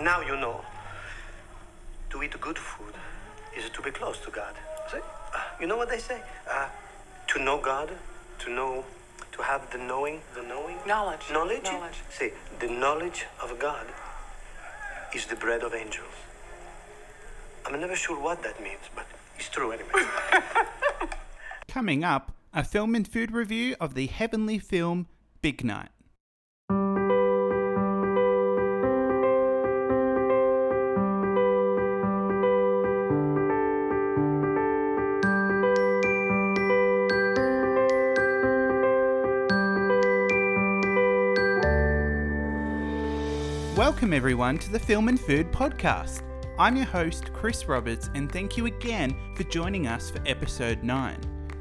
Now you know. To eat good food is to be close to God. See? Uh, you know what they say? Uh, to know God, to know, to have the knowing, the knowing. Knowledge. Knowledge. Knowledge. See, the knowledge of God is the bread of angels. I'm never sure what that means, but it's true anyway. Coming up, a film and food review of the heavenly film Big Night. Welcome, everyone, to the Film and Food Podcast. I'm your host, Chris Roberts, and thank you again for joining us for episode 9.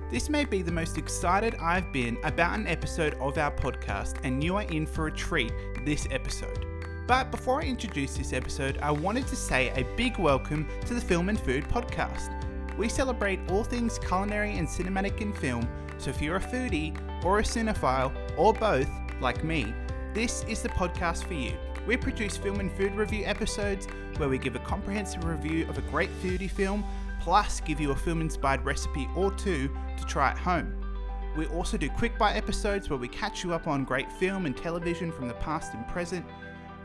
This may be the most excited I've been about an episode of our podcast, and you are in for a treat this episode. But before I introduce this episode, I wanted to say a big welcome to the Film and Food Podcast. We celebrate all things culinary and cinematic in film, so if you're a foodie or a cinephile or both, like me, this is the podcast for you. We produce film and food review episodes where we give a comprehensive review of a great foodie film, plus give you a film inspired recipe or two to try at home. We also do quick bite episodes where we catch you up on great film and television from the past and present.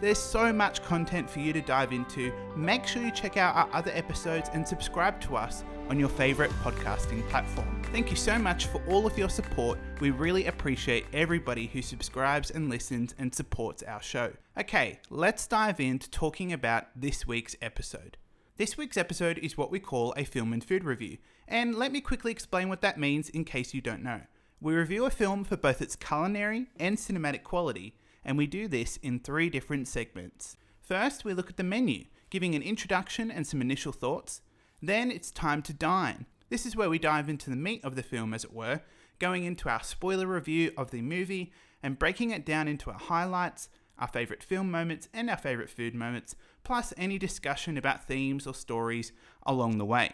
There's so much content for you to dive into. Make sure you check out our other episodes and subscribe to us on your favorite podcasting platform. Thank you so much for all of your support. We really appreciate everybody who subscribes and listens and supports our show. Okay, let's dive into talking about this week's episode. This week's episode is what we call a film and food review, and let me quickly explain what that means in case you don't know. We review a film for both its culinary and cinematic quality, and we do this in three different segments. First, we look at the menu, giving an introduction and some initial thoughts. Then it's time to dine. This is where we dive into the meat of the film, as it were, going into our spoiler review of the movie and breaking it down into our highlights, our favourite film moments, and our favourite food moments, plus any discussion about themes or stories along the way.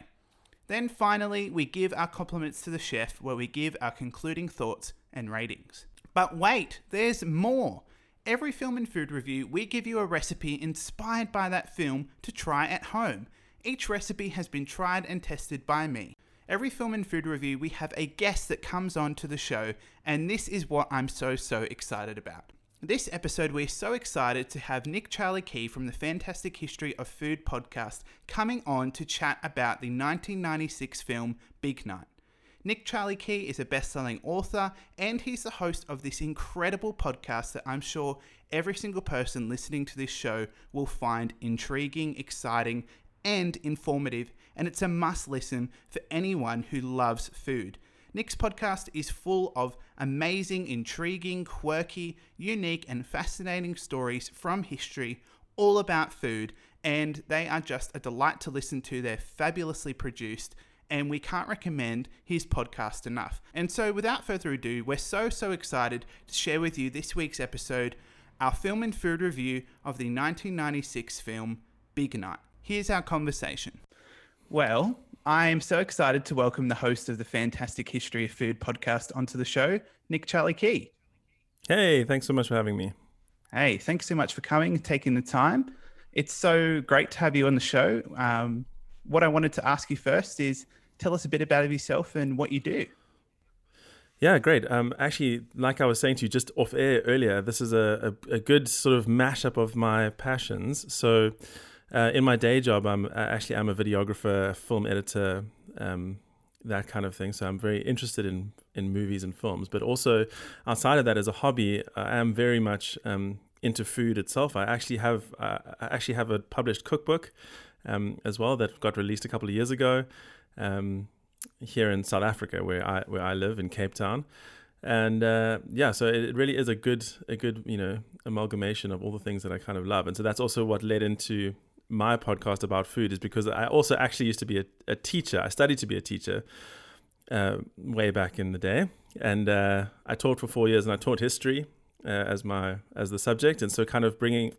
Then finally, we give our compliments to the chef, where we give our concluding thoughts and ratings. But wait, there's more! Every film and food review, we give you a recipe inspired by that film to try at home. Each recipe has been tried and tested by me. Every film and food review, we have a guest that comes on to the show, and this is what I'm so, so excited about. This episode, we're so excited to have Nick Charlie Key from the Fantastic History of Food podcast coming on to chat about the 1996 film Big Night. Nick Charlie Key is a best selling author and he's the host of this incredible podcast that I'm sure every single person listening to this show will find intriguing, exciting, and informative. And it's a must listen for anyone who loves food. Nick's podcast is full of amazing, intriguing, quirky, unique, and fascinating stories from history all about food. And they are just a delight to listen to. They're fabulously produced and we can't recommend his podcast enough. And so, without further ado, we're so, so excited to share with you this week's episode, our film and food review of the 1996 film Big Night. Here's our conversation. Well, I'm so excited to welcome the host of the Fantastic History of Food podcast onto the show, Nick Charlie Key. Hey, thanks so much for having me. Hey, thanks so much for coming and taking the time. It's so great to have you on the show. Um, what I wanted to ask you first is tell us a bit about yourself and what you do. Yeah, great. Um, actually, like I was saying to you just off air earlier, this is a, a, a good sort of mashup of my passions. So, uh, in my day job, I'm actually I'm a videographer, film editor, um, that kind of thing. So I'm very interested in in movies and films. But also outside of that, as a hobby, I am very much um, into food itself. I actually have uh, I actually have a published cookbook um, as well that got released a couple of years ago um, here in South Africa, where I where I live in Cape Town, and uh, yeah, so it really is a good a good you know amalgamation of all the things that I kind of love, and so that's also what led into my podcast about food is because I also actually used to be a, a teacher. I studied to be a teacher uh, way back in the day, and uh, I taught for four years, and I taught history uh, as my as the subject, and so kind of bringing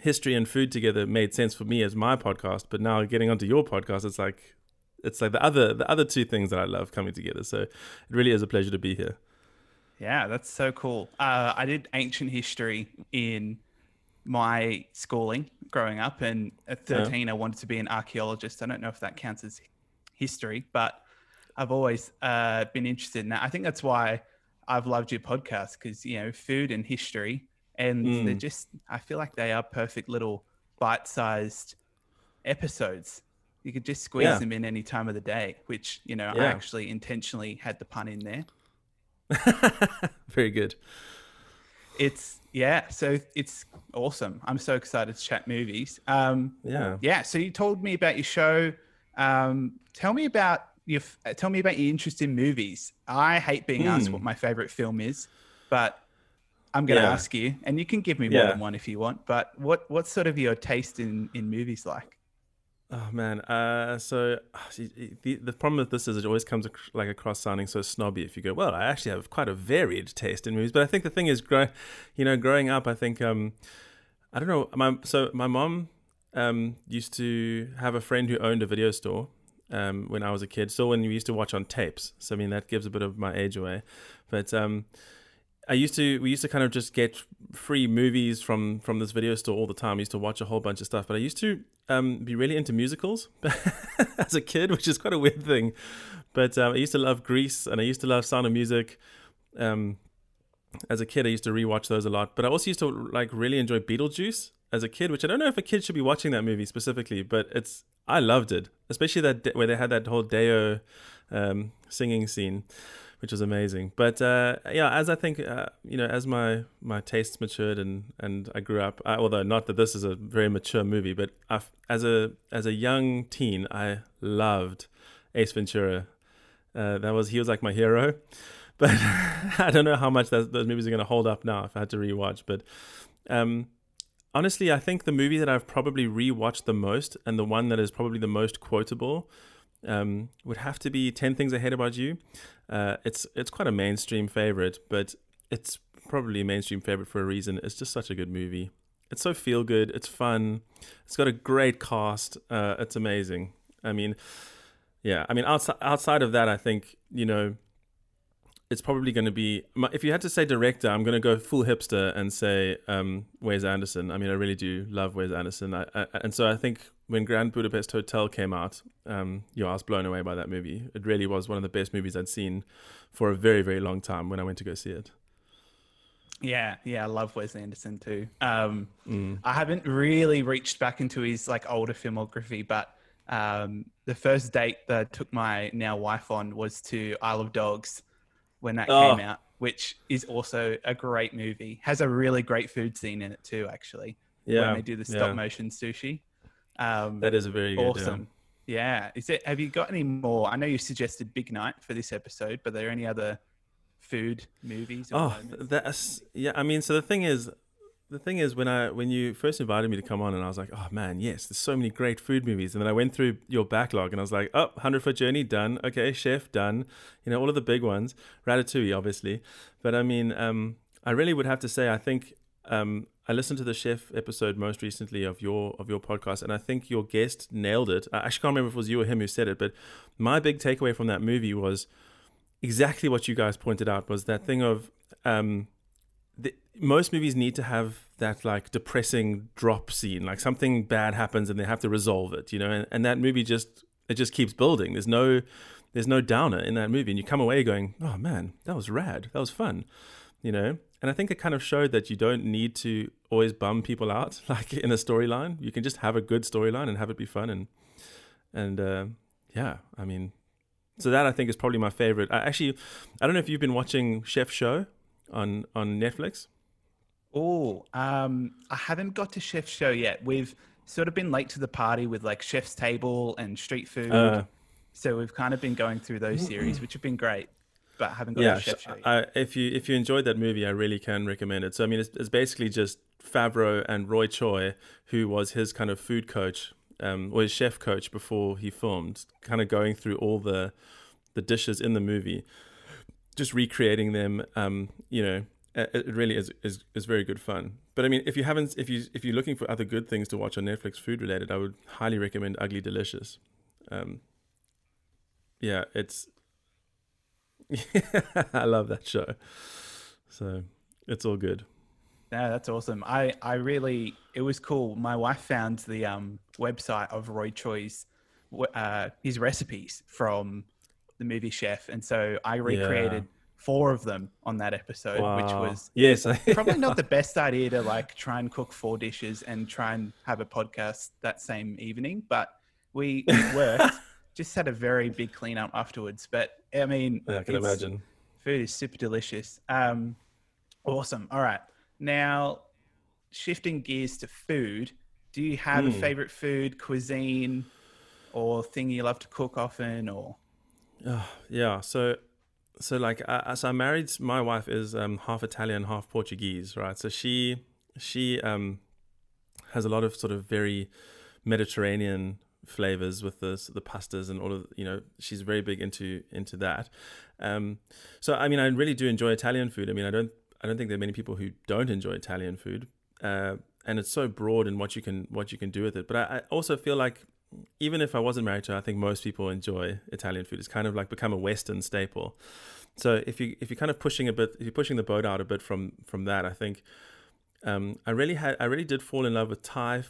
history and food together made sense for me as my podcast. But now getting onto your podcast, it's like it's like the other the other two things that I love coming together. So it really is a pleasure to be here. Yeah, that's so cool. Uh, I did ancient history in my schooling growing up, and at 13, I wanted to be an archaeologist. I don't know if that counts as history, but I've always uh, been interested in that. I think that's why I've loved your podcast because you know food and history, and Mm. they're just I feel like they are perfect little bite-sized episodes. You could just squeeze Yeah. them in any time of the day, which you know I actually intentionally had the pun in there. Very good. It's yeah, so it's awesome. I'm so excited to chat movies. Um, Yeah. yeah. So you told me about your show. Um, tell me about your uh, tell me about your interest in movies. I hate being asked Hmm. what my favorite film is, but I'm going to Yeah. ask you, and you can give me more Yeah. than one if you want. But what what's sort of your taste in in movies like? Oh man, uh, so the the problem with this is it always comes ac- like across sounding so snobby. If you go, well, I actually have quite a varied taste in movies, but I think the thing is, grow, you know, growing up, I think, um, I don't know, my so my mom um used to have a friend who owned a video store um when I was a kid. Still, when you used to watch on tapes, so I mean that gives a bit of my age away, but um. I used to we used to kind of just get free movies from from this video store all the time. I used to watch a whole bunch of stuff, but I used to um, be really into musicals as a kid, which is quite a weird thing. But um, I used to love Grease and I used to love Sound of Music. Um, as a kid, I used to rewatch those a lot. But I also used to like really enjoy Beetlejuice as a kid, which I don't know if a kid should be watching that movie specifically, but it's I loved it, especially that where they had that whole Day-O um, singing scene which was amazing. But uh, yeah, as I think uh, you know, as my my tastes matured and and I grew up, I, although not that this is a very mature movie, but i as a as a young teen, I loved Ace Ventura. Uh, that was he was like my hero. But I don't know how much that, those movies are going to hold up now if I had to rewatch. But um, honestly, I think the movie that I've probably rewatched the most and the one that is probably the most quotable um, would have to be Ten Things I Hate About You. Uh, it's it's quite a mainstream favorite, but it's probably a mainstream favorite for a reason. It's just such a good movie. It's so feel good. It's fun. It's got a great cast. Uh, it's amazing. I mean, yeah. I mean, outside outside of that, I think you know, it's probably going to be. If you had to say director, I'm going to go full hipster and say um, Wes Anderson. I mean, I really do love Wes Anderson, I, I, and so I think when Grand Budapest Hotel came out, um, you know, I was blown away by that movie. It really was one of the best movies I'd seen for a very, very long time when I went to go see it. Yeah, yeah, I love Wes Anderson too. Um, Mm. I haven't really reached back into his like older filmography, but um, the first date that I took my now wife on was to Isle of Dogs when that Oh. came out, which is also a great movie. Has a really great food scene in it too, actually. Yeah, when they do the stop yeah. motion sushi. Um, That is a very good. awesome. Yeah. Is it? Have you got any more? I know you suggested Big Night for this episode, but are there any other food movies? Or Oh, moments? that's yeah. I mean, so the thing is, the thing is, when I when you first invited me to come on, and I was like, oh man, yes, there's so many great food movies, and then I went through your backlog, and I was like, oh, Hundred Foot Journey done, okay, Chef done, you know, all of the big ones, Ratatouille, obviously, but I mean, um, I really would have to say, I think. Um, I listened to the chef episode most recently of your of your podcast, and I think your guest nailed it. I actually can't remember if it was you or him who said it, but my big takeaway from that movie was exactly what you guys pointed out was that thing of um, the, most movies need to have that like depressing drop scene, like something bad happens and they have to resolve it, you know, and, and that movie just it just keeps building. There's no there's no downer in that movie, and you come away going, oh man, that was rad, that was fun, you know. And I think it kind of showed that you don't need to always bum people out, like in a storyline. You can just have a good storyline and have it be fun, and and uh, yeah, I mean, so that I think is probably my favorite. I actually, I don't know if you've been watching Chef Show on on Netflix. Oh, um, I haven't got to Chef's Show yet. We've sort of been late to the party with like Chef's Table and Street Food. Uh, so we've kind of been going through those series, which have been great, but I haven't got yeah, to Chef's Show yet. I, if you if you enjoyed that movie, I really can recommend it. So I mean, it's, it's basically just Favreau and Roy Choi, who was his kind of food coach, um, or his chef coach before he filmed, kind of going through all the the dishes in the movie, just recreating them. Um, you know, it really is, is is very good fun. But I mean, if you haven't, if you if you're looking for other good things to watch on Netflix, food related, I would highly recommend Ugly Delicious. Um, yeah, it's I love that show. So it's all good. No, that's awesome. I, I really, it was cool. My wife found the um, website of Roy Choi's, uh, his recipes from the movie Chef. And so I recreated Yeah. four of them on that episode, which Wow. was yes, probably not the best idea to like try and cook four dishes and try and have a podcast that same evening, but we worked. Just had a very big cleanup afterwards. But I mean, Yeah, I can imagine. Food is super delicious. Um, awesome. All right. Now, shifting gears to food, do you have a Hmm. favorite food, cuisine, or thing you love to cook often? Or Yeah, so so like uh, so I married my wife is um, half Italian, half Portuguese, right? So she she um has a lot of sort of very Mediterranean flavors with the the pastas and all of you know she's very big into into that. Um, so I mean I really do enjoy Italian food. I mean I don't I don't think there are many people who don't enjoy Italian food, uh, and it's so broad in what you can what you can do with it. But I, I also feel like even if I wasn't married to her, I think most people enjoy Italian food. It's kind of like become a Western staple. So if you if you're kind of pushing a bit, if you're pushing the boat out a bit from from that, I think um, I really had I really did fall in love with Thai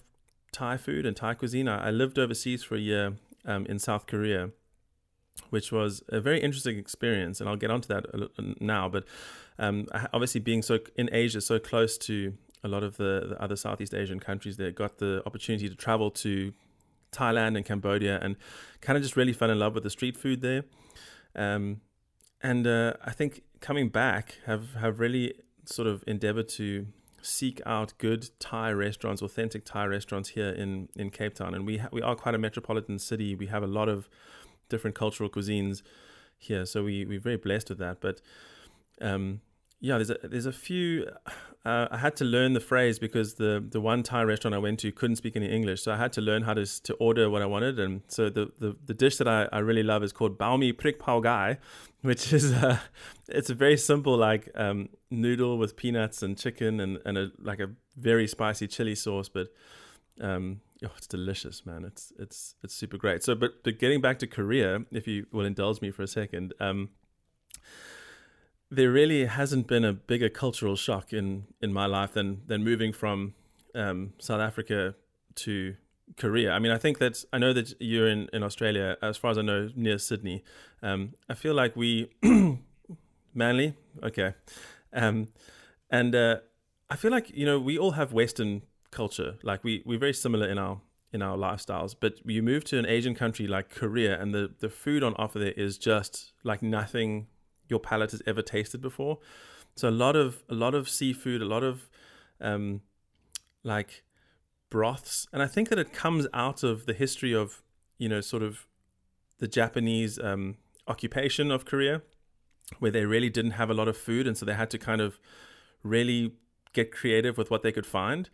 Thai food and Thai cuisine. I, I lived overseas for a year um, in South Korea, which was a very interesting experience, and I'll get onto that now. But um, obviously, being so in Asia, so close to a lot of the, the other Southeast Asian countries, there got the opportunity to travel to Thailand and Cambodia, and kind of just really fell in love with the street food there. Um, and uh, I think coming back, have have really sort of endeavored to seek out good Thai restaurants, authentic Thai restaurants here in in Cape Town, and we ha- we are quite a metropolitan city. We have a lot of different cultural cuisines here, so we we're very blessed with that. But um, yeah, there's a there's a few. Uh, I had to learn the phrase because the the one Thai restaurant I went to couldn't speak any English, so I had to learn how to to order what I wanted. And so the the, the dish that I, I really love is called bao mi prik pao gai, which is uh, it's a very simple like um, noodle with peanuts and chicken and and a like a very spicy chili sauce, but um, oh, it's delicious, man. It's it's it's super great. So, but but getting back to Korea, if you will indulge me for a second, um, there really hasn't been a bigger cultural shock in in my life than than moving from um, South Africa to Korea. I mean, I think that I know that you're in in Australia, as far as I know, near Sydney. Um, I feel like we Manly, okay, um, and uh, I feel like you know we all have Western culture. Like we we're very similar in our in our lifestyles. But you move to an Asian country like Korea, and the the food on offer there is just like nothing your palate has ever tasted before. So a lot of a lot of seafood, a lot of um, like broths, and I think that it comes out of the history of you know sort of the Japanese um, occupation of Korea, where they really didn't have a lot of food, and so they had to kind of really get creative with what they could find.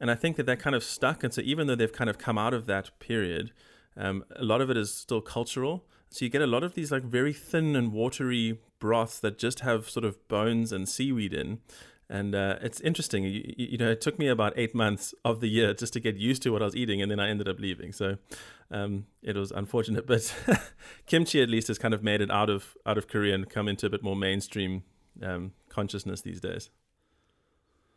And I think that that kind of stuck. And so even though they've kind of come out of that period, um, a lot of it is still cultural. So you get a lot of these like very thin and watery broths that just have sort of bones and seaweed in. And uh, it's interesting. You, you know, it took me about eight months of the year just to get used to what I was eating, and then I ended up leaving. So um, it was unfortunate, but kimchi at least has kind of made it out of out of Korea and come into a bit more mainstream um, consciousness these days.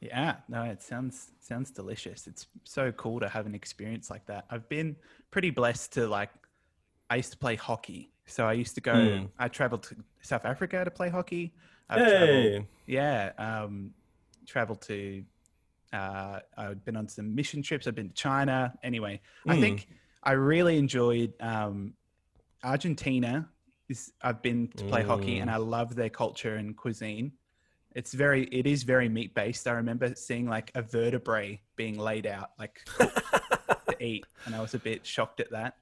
Yeah, no, it sounds sounds delicious. It's so cool to have an experience like that. I've been pretty blessed to like I used to play hockey. So I used to go Mm. I traveled to South Africa to play hockey. I've Hey, traveled yeah, um traveled to uh I've been on some mission trips. I've been to China. Anyway, I Mm. think I really enjoyed um Argentina. Is I've been to play hockey Mm. and I love their culture and cuisine it's very it is very meat based i remember seeing like a vertebrae being laid out like to eat and i was a bit shocked at that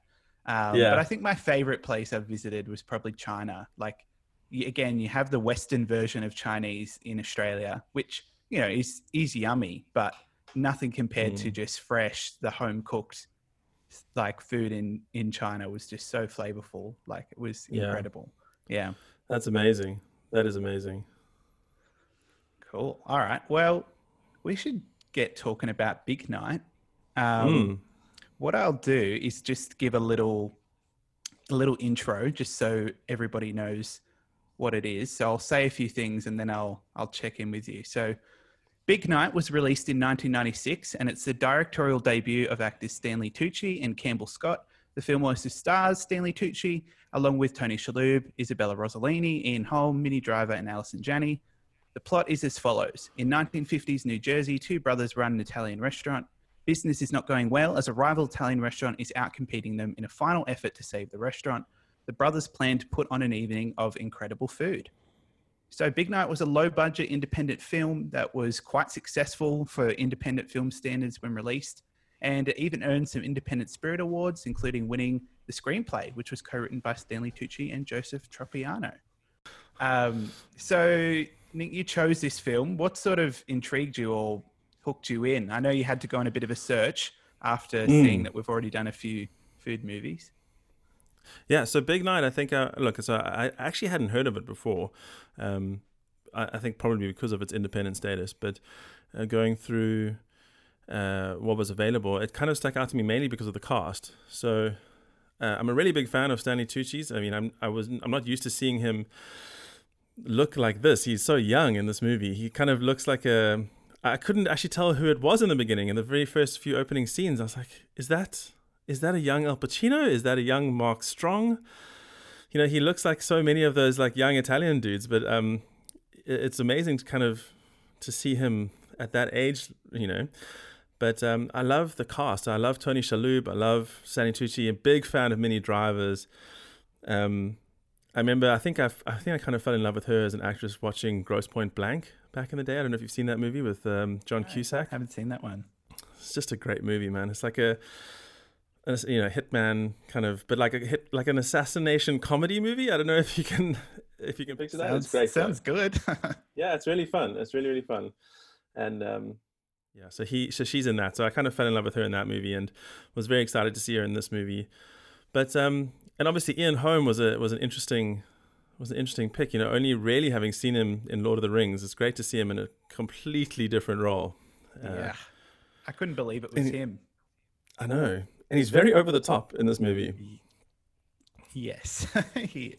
um, Yeah. but i think my favorite place i've visited was probably china like again you have the western version of chinese in australia which you know is is yummy but nothing compared to Mm. just fresh the home cooked like food in in china was just so flavorful like it was Yeah. incredible yeah that's amazing. That is amazing. Cool. All right. Well, we should get talking about Big Night. Um, Mm. What I'll do is just give a little, a little intro, just so everybody knows what it is. So I'll say a few things, and then I'll I'll check in with you. So, Big Night was released in 1996, and it's the directorial debut of actors Stanley Tucci and Campbell Scott. The film also stars Stanley Tucci, along with Tony Shalhoub, Isabella Rossellini, Ian Holm, Minnie Driver, and Allison Janney. The plot is as follows. In 1950s New Jersey, two brothers run an Italian restaurant. Business is not going well as a rival Italian restaurant is outcompeting them in a final effort to save the restaurant. The brothers plan to put on an evening of incredible food. So, Big Night was a low budget independent film that was quite successful for independent film standards when released. And it even earned some Independent Spirit Awards, including winning the screenplay, which was co written by Stanley Tucci and Joseph Tropiano. Um, so, Nick, you chose this film. What sort of intrigued you or hooked you in? I know you had to go on a bit of a search after mm. seeing that we've already done a few food movies. Yeah, so Big Night, I think, uh, look, so I actually hadn't heard of it before. Um, I, I, think probably because of its independent status, but uh, going through uh, what was available, it kind of stuck out to me mainly because of the cast. So uh, I'm a really big fan of Stanley Tucci's. I mean, I'm I was I'm not used to seeing him look like this. He's so young in this movie. He kind of looks like a. I couldn't actually tell who it was in the beginning. In the very first few opening scenes, I was like, "Is that is that a young Al Pacino? Is that a young Mark Strong?" You know, he looks like so many of those like young Italian dudes. But um, it's amazing to kind of to see him at that age. You know. But um, I love the cast. I love Tony Shalhoub. I love Stanley Tucci. A big fan of Minnie Drivers. Um, I remember. I think I. I think I kind of fell in love with her as an actress watching Grosse Pointe Blank back in the day. I don't know if you've seen that movie with um, John Cusack. I haven't seen that one. It's just a great movie, man. It's like a, a you know hitman kind of, but like a hit like an assassination comedy movie. I don't know if you can if you can picture that. Sounds, it's great. Sounds good. yeah, it's really fun. It's really really fun, and um, yeah. So he so she's in that. So I kind of fell in love with her in that movie and was very excited to see her in this movie. But um, and obviously Ian Holm was a was an interesting was an interesting pick. You know, only really having seen him in Lord of the Rings, it's great to see him in a completely different role. Uh, yeah, I couldn't believe it was him. I know, and he's very over the top in this movie. Yes, he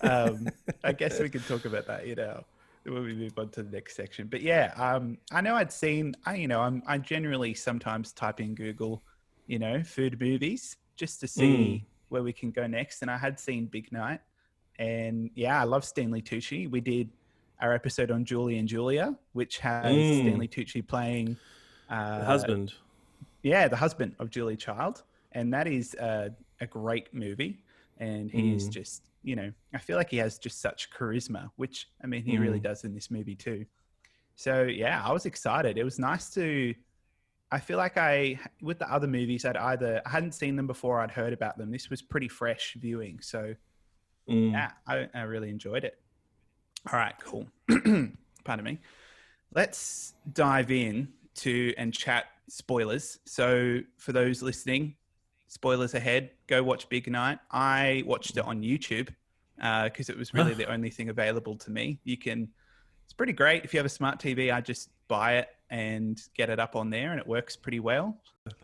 um, I guess we can talk about that. You know, when we move on to the next section. But yeah, um, I know I'd seen. I you know, I'm I generally sometimes type in Google, you know, food movies just to see. Mm where we can go next. And I had seen Big Night, and yeah, I love Stanley Tucci. We did our episode on Julie and Julia, which has mm. Stanley Tucci playing uh, the husband. Yeah, the husband of Julie Child, and that is a, a great movie. And he's mm. just, you know, I feel like he has just such charisma, which I mean, he mm. really does in this movie too. So yeah, I was excited. It was nice to I feel like I, with the other movies, I'd either I hadn't seen them before, I'd heard about them. This was pretty fresh viewing, so mm. yeah, I, I really enjoyed it. All right, cool. Pardon me. Let's dive in to and chat spoilers. So for those listening, spoilers ahead. Go watch Big Night. I watched it on YouTube because uh, it was really the only thing available to me. You can. It's pretty great if you have a smart TV. I just buy it and get it up on there, and it works pretty well.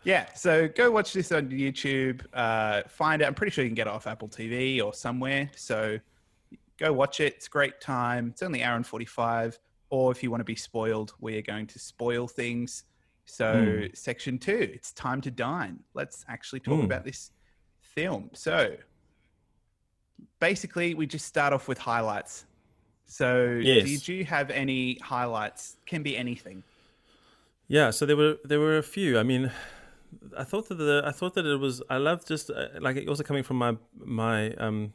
Yeah, so go watch this on YouTube. Uh, find it. I'm pretty sure you can get it off Apple TV or somewhere. So go watch it. It's a great time. It's only hour and 45. Or if you want to be spoiled, we are going to spoil things. So, mm. section two, it's time to dine. Let's actually talk mm. about this film. So, basically, we just start off with highlights. So, yes. did you have any highlights? Can be anything. Yeah, so there were there were a few. I mean, I thought that the I thought that it was I love just uh, like also coming from my my um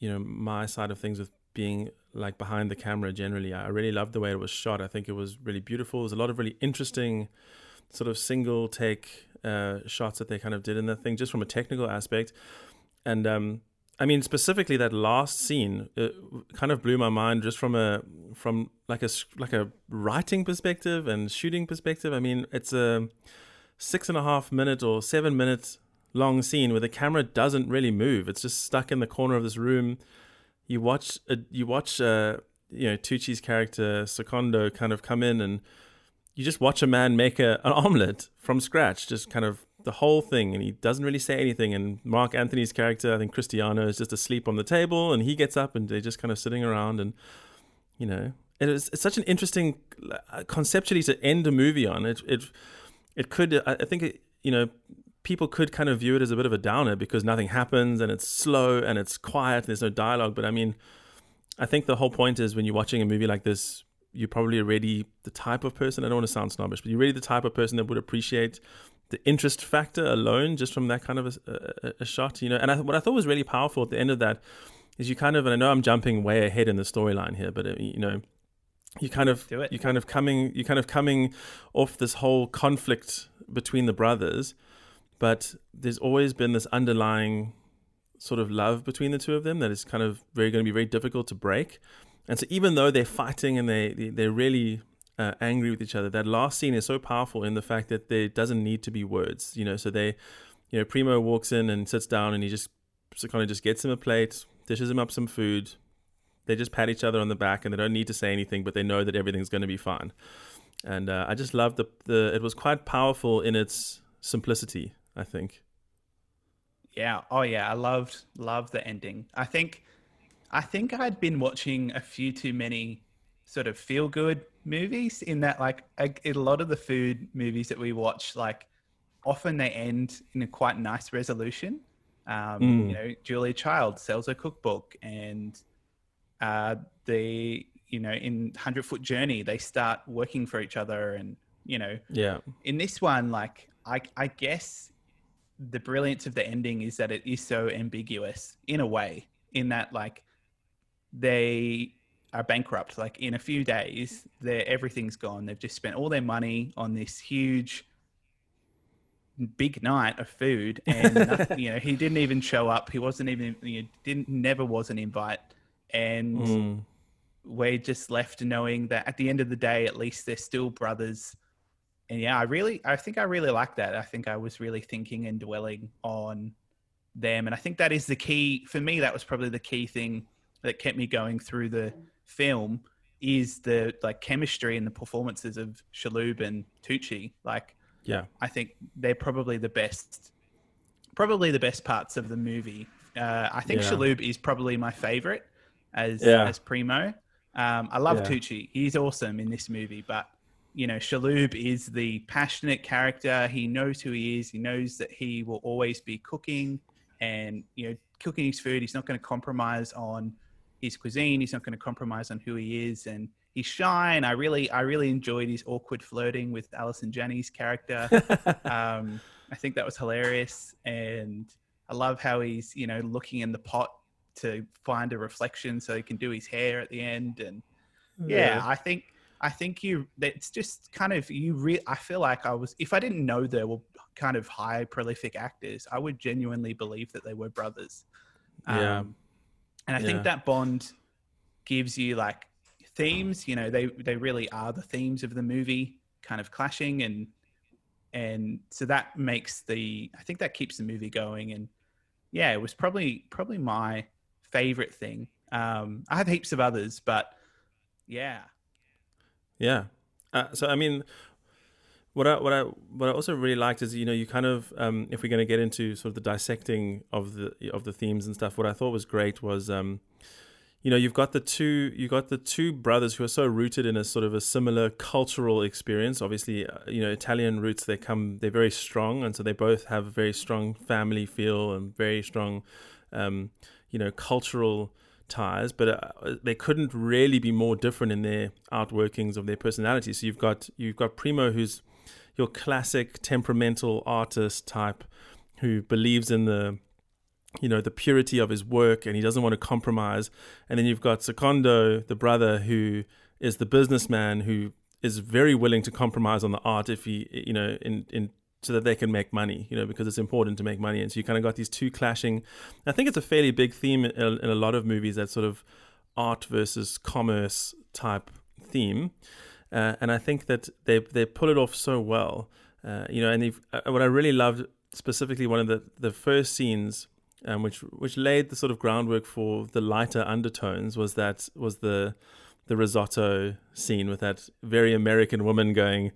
you know my side of things with being like behind the camera generally. I really loved the way it was shot. I think it was really beautiful. There's a lot of really interesting sort of single take uh, shots that they kind of did in that thing, just from a technical aspect. And um, I mean, specifically that last scene kind of blew my mind just from a from like a like a writing perspective and shooting perspective. I mean, it's a six and a half minute or seven minute long scene where the camera doesn't really move. It's just stuck in the corner of this room. You watch a, you watch uh, you know Tucci's character Secondo kind of come in and you just watch a man make a, an omelet from scratch, just kind of the whole thing and he doesn't really say anything and Marc Anthony's character i think cristiano is just asleep on the table and he gets up and they're just kind of sitting around and you know it is it's such an interesting uh, conceptually to end a movie on. It it it could I think it, you know people could kind of view it as a bit of a downer because nothing happens and it's slow and it's quiet and there's no dialogue. But I mean, I think the whole point is when you're watching a movie like this, you're probably already the type of person. I don't want to sound snobbish, but you're really the type of person that would appreciate the interest factor alone just from that kind of a, a, a shot, you know. And I, what I thought was really powerful at the end of that is you kind of, and I know I'm jumping way ahead in the storyline here, but it, uh, you know, you kind of you kind of coming you kind of coming off this whole conflict between the brothers but there's always been this underlying sort of love between the two of them that is kind of very going to be very difficult to break. And so even though they're fighting and they they're really uh, angry with each other, that last scene is so powerful in the fact that there doesn't need to be words. You know, so they, you know, Primo walks in and sits down and he just so kind of just gets him a plate, dishes him up some food. They just pat each other on the back and they don't need to say anything, but they know that everything's going to be fine. And uh, I just love the the. It was quite powerful in its simplicity. I think. Yeah. Oh yeah. I loved loved the ending. I think I think I'd been watching a few too many sort of feel good movies in that like a, a, lot of the food movies that we watch like often they end in a quite nice resolution. Um, mm. You know, Julia Child sells a cookbook, and uh, the you know in Hundred Foot Journey they start working for each other, and you know, yeah. In this one, like I I guess the brilliance of the ending is that it is so ambiguous in a way, in that like they are bankrupt. Like in a few days, their everything's gone. They've just spent all their money on this huge big night of food and nothing, you know he didn't even show up he wasn't even you know, didn't never was an invite and mm. we're just left knowing that at the end of the day at least they're still brothers and yeah, I really, I think I really like that. I think I was really thinking and dwelling on them, and I think that is the key for me. That was probably the key thing that kept me going through the film is the like chemistry and the performances of Shalhoub and Tucci. Like, yeah, I think they're probably the best, probably the best parts of the movie. Uh, I think yeah. Shalhoub is probably my favorite as yeah. as Primo. Um, I love yeah. Tucci; he's awesome in this movie, but you know, Shalhoub is the passionate character. He knows who he is. He knows that he will always be cooking and, you know, cooking his food. He's not going to compromise on his cuisine. He's not going to compromise on who he is. And he's shy. And I really, I really enjoyed his awkward flirting with Allison Janney's character. um, I think that was hilarious. And I love how he's, you know, looking in the pot to find a reflection so he can do his hair at the end. And yeah, yeah. I think I think you it's just kind of you re- I feel like I was if I didn't know they were kind of high prolific actors, I would genuinely believe that they were brothers. Yeah. Um, and I yeah. think that bond gives you like themes, you know, they they really are the themes of the movie kind of clashing and and so that makes the I think that keeps the movie going and yeah, it was probably probably my favorite thing. Um I have heaps of others, but yeah, yeah. Uh, so I mean, what I what I what I also really liked is you know you kind of um, if we're going to get into sort of the dissecting of the of the themes and stuff, what I thought was great was um, you know you've got the two you got the two brothers who are so rooted in a sort of a similar cultural experience. Obviously, uh, you know Italian roots they come they're very strong, and so they both have a very strong family feel and very strong um, you know cultural ties, but uh, they couldn't really be more different in their outworkings of their personality. So you've got you've got Primo, who's your classic temperamental artist type, who believes in the you know the purity of his work and he doesn't want to compromise. And then you've got Secondo, the brother, who is the businessman who is very willing to compromise on the art if he you know in in so that they can make money, you know, because it's important to make money. And so you kind of got these two clashing. I think it's a fairly big theme in in a lot of movies that sort of art versus commerce type theme. Uh, and I think that they they pull it off so well. Uh, you know, and uh, what I really loved specifically one of the the first scenes, um, which which laid the sort of groundwork for the lighter undertones, was that was the the risotto scene with that very American woman going,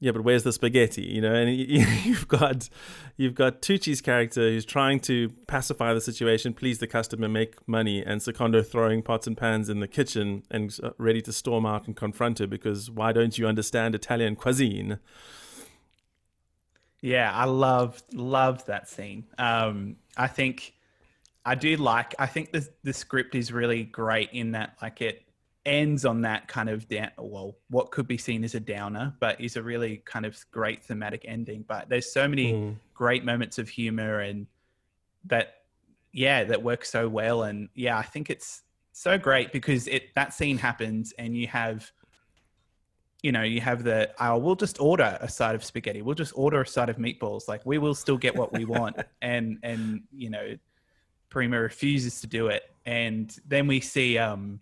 yeah, but where's the spaghetti? You know, and you've got you've got Tucci's character who's trying to pacify the situation, please the customer, make money, and Secondo throwing pots and pans in the kitchen and uh, ready to storm out and confront her because why don't you understand Italian cuisine? Yeah, I love love that scene. Um, I think I do like. I think the the script is really great in that like it ends on that kind of down, well, what could be seen as a downer, but is a really kind of great thematic ending. But there's so many mm. great moments of humor and that, yeah, that work so well. And yeah, I think it's so great because it that scene happens and you have, you know, you have the oh, we'll just order a side of spaghetti, we'll just order a side of meatballs. Like we will still get what we want, and and you know, Primo refuses to do it, and then we see um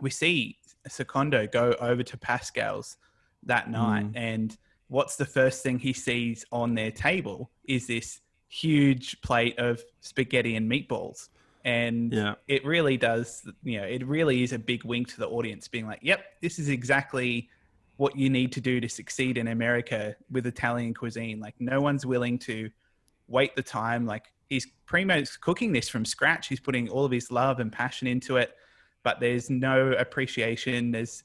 we see Secondo go over to Pascal's that night, mm. and what's the first thing he sees on their table is this huge plate of spaghetti and meatballs. And yeah. it really does, you know, it really is a big wink to the audience, being like, yep, this is exactly what you need to do to succeed in America with Italian cuisine. Like, no one's willing to wait the time. Like, he's Primo's cooking this from scratch. He's putting all of his love and passion into it but there's no appreciation. There's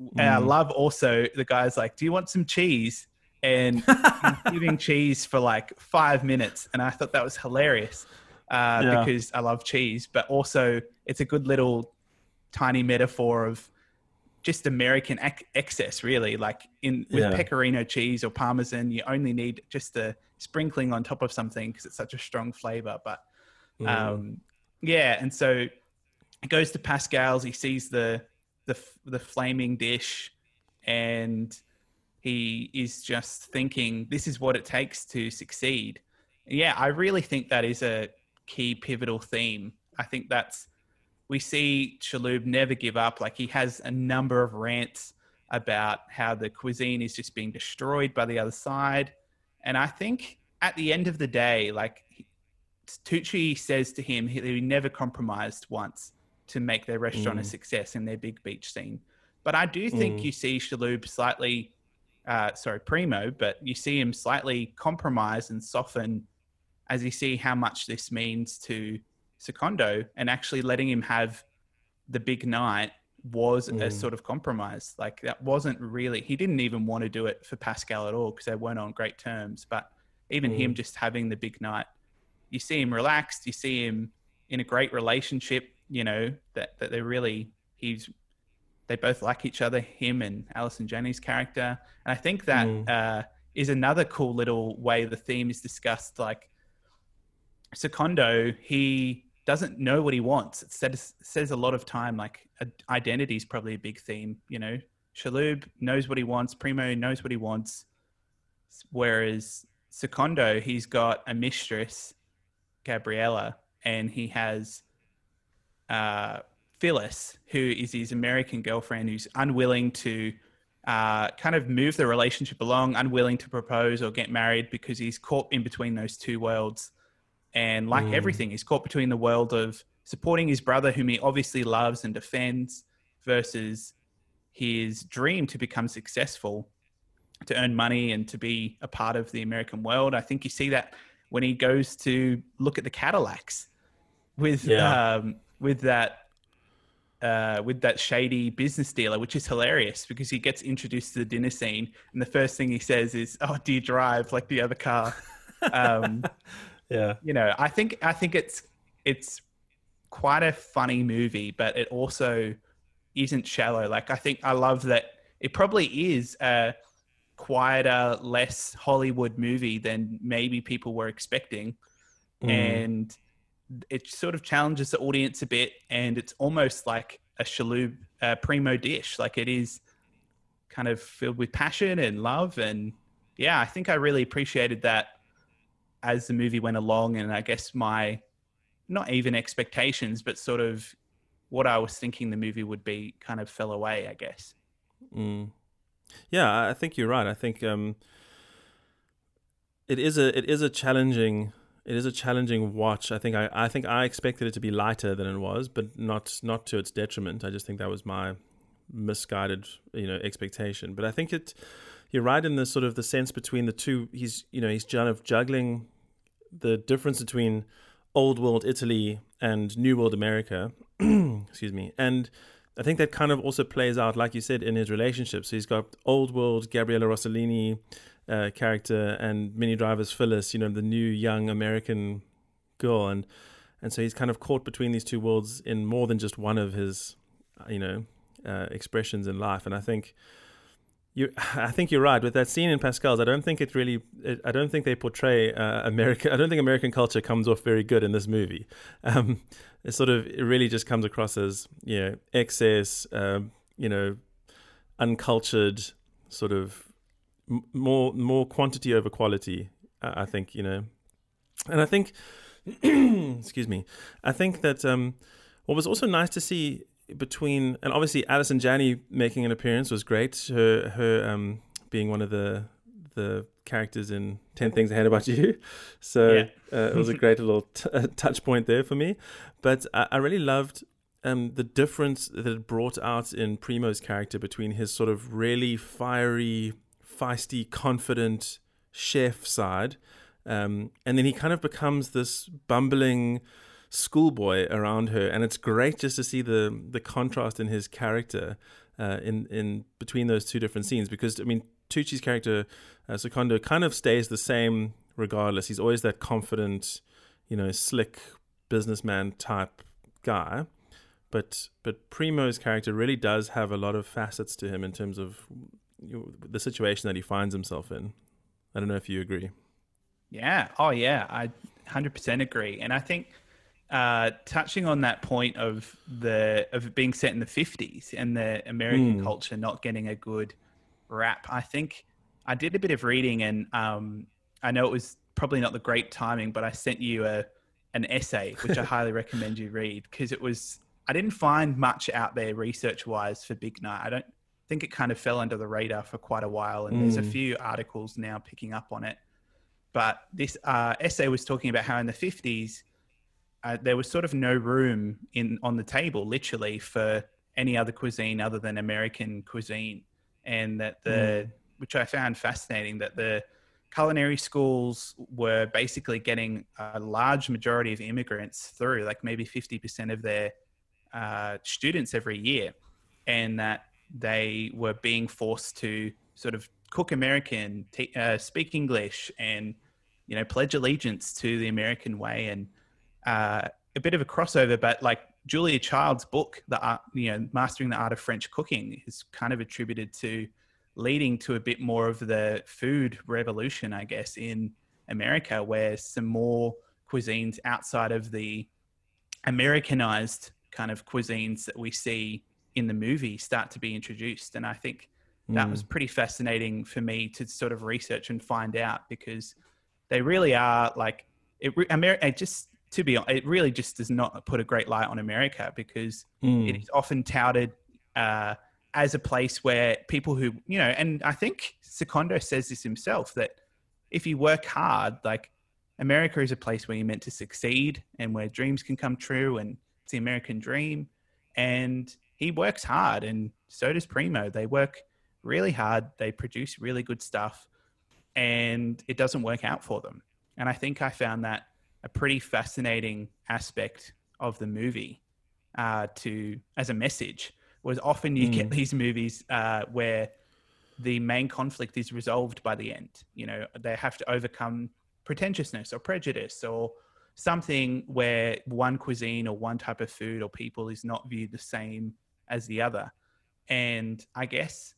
mm. I love also the guy's like, "Do you want some cheese?" And giving cheese for like five minutes, and I thought that was hilarious uh, yeah. because I love cheese, but also it's a good little tiny metaphor of just American ac- excess, really. Like in with yeah. pecorino cheese or parmesan, you only need just a sprinkling on top of something because it's such a strong flavor. But mm. um, yeah, and so he goes to Pascal's. He sees the the the flaming dish, and he is just thinking, "This is what it takes to succeed." Yeah, I really think that is a key pivotal theme. I think that's we see Shalhoub never give up. Like he has a number of rants about how the cuisine is just being destroyed by the other side, and I think at the end of the day, like Tucci says to him, he never compromised once to make their restaurant mm. a success in their big beach scene. But I do think mm. you see Shalhoub slightly, uh, sorry, Primo, but you see him slightly compromise and soften as you see how much this means to Secondo and actually letting him have the big night was mm. a sort of compromise. Like that wasn't really, he didn't even want to do it for Pascal at all because they weren't on great terms. But even mm. him just having the big night, you see him relaxed, you see him in a great relationship you know that that they're really he's they both like each other, him and Allison Janney's character, and I think that mm. uh, is another cool little way the theme is discussed. Like Secondo, he doesn't know what he wants. It says, says a lot of time. Like identity is probably a big theme. You know, Shalhoub knows what he wants. Primo knows what he wants. Whereas Secondo, he's got a mistress, Gabriella, and he has uh, Phyllis, who is his American girlfriend, who's unwilling to uh, kind of move the relationship along, unwilling to propose or get married because he's caught in between those two worlds. And like mm. everything, he's caught between the world of supporting his brother, whom he obviously loves and defends, versus his dream to become successful, to earn money and to be a part of the American world. I think you see that when he goes to look at the Cadillacs with yeah. um, with that uh, with that shady business dealer, which is hilarious because he gets introduced to the dinner scene, and the first thing he says is, "Oh, do you drive like the other car?" um, yeah, you know, I think I think it's it's quite a funny movie, but it also isn't shallow. Like I think I love that it probably is a quieter, less Hollywood movie than maybe people were expecting, mm. and it sort of challenges the audience a bit, and it's almost like a Shalhoub uh, primo dish. Like it is kind of filled with passion and love, and yeah, I think I really appreciated that as the movie went along, and I guess my not even expectations, but sort of what I was thinking the movie would be kind of fell away. I guess. Mm. Yeah, I think you're right. I think um, it is a it is a challenging it is a challenging watch. I think I, I think I expected it to be lighter than it was, but not not to its detriment. I just think that was my misguided, you know, expectation. But I think it, you're right in the sort of the sense between the two. He's, you know, he's kind of juggling the difference between old world Italy and new world America. Excuse me. And I think that kind of also plays out, like you said, in his relationships. So he's got old world Gabriella Rossellini uh, character and Minnie Driver's Phyllis, you know, the new young American girl, and and so he's kind of caught between these two worlds in more than just one of his, you know, uh, expressions in life. And I think you, I think you're right with that scene in Pascal's. I don't think it really, it, I don't think they portray uh, America. I don't think American culture comes off very good in this movie. Um, it sort of, it really just comes across as you know excess, um, you know, uncultured, sort of more more quantity over quality. I think you know, and I think, excuse me, I think that um, what was also nice to see between and obviously Allison Janney making an appearance was great. Her her um, being one of the the characters in 10 Things I Hate About You. So yeah. uh, it was a great little t- uh, touch point there for me. But I, I really loved um, the difference that it brought out in Primo's character between his sort of really fiery, feisty, confident chef side. Um, and then he kind of becomes this bumbling schoolboy around her, and it's great just to see the the contrast in his character uh, in in between those two different scenes. Because I mean, Tucci's character, uh, Secondo, kind of stays the same regardless. He's always that confident, you know, slick businessman type guy. But but Primo's character really does have a lot of facets to him in terms of the situation that he finds himself in. I don't know if you agree. Yeah. Oh, yeah. I 100% agree. And I think uh, touching on that point of the of it being set in the 50s and the American mm. culture not getting a good rap, I think I did a bit of reading and um, I know it was probably not the great timing, but I sent you a an essay which I highly recommend you read because it was I didn't find much out there research wise for Big Night. I don't think it kind of fell under the radar for quite a while, and mm. there's a hmm. few articles now picking up on it. But this uh, essay was talking about how in the 50s uh, there was sort of no room in on the table, literally, for any other cuisine other than American cuisine, and that the mm. which I found fascinating that the culinary schools were basically getting a large majority of immigrants through, like maybe fifty percent of their uh, students every year, and that they were being forced to sort of cook American, t- uh, speak English, and you know pledge allegiance to the American way and uh, a bit of a crossover, but like Julia Child's book, the art, you know, mastering the art of French cooking, is kind of attributed to leading to a bit more of the food revolution, I guess, in America, where some more cuisines outside of the Americanized kind of cuisines that we see in the movie start to be introduced. And I think that mm. was pretty fascinating for me to sort of research and find out because they really are like it. America, just to be honest, it really just does not put a great light on America because mm. it is often touted uh, as a place where people who, you know, and I think Secondo says this himself that if you work hard, like America is a place where you're meant to succeed and where dreams can come true and it's the American dream. And he works hard and so does Primo. They work really hard, they produce really good stuff, and it doesn't work out for them. And I think I found that a pretty fascinating aspect of the movie uh, to as a message was often you mm. get these movies uh, where the main conflict is resolved by the end. You know, they have to overcome pretentiousness or prejudice or something where one cuisine or one type of food or people is not viewed the same as the other. And I guess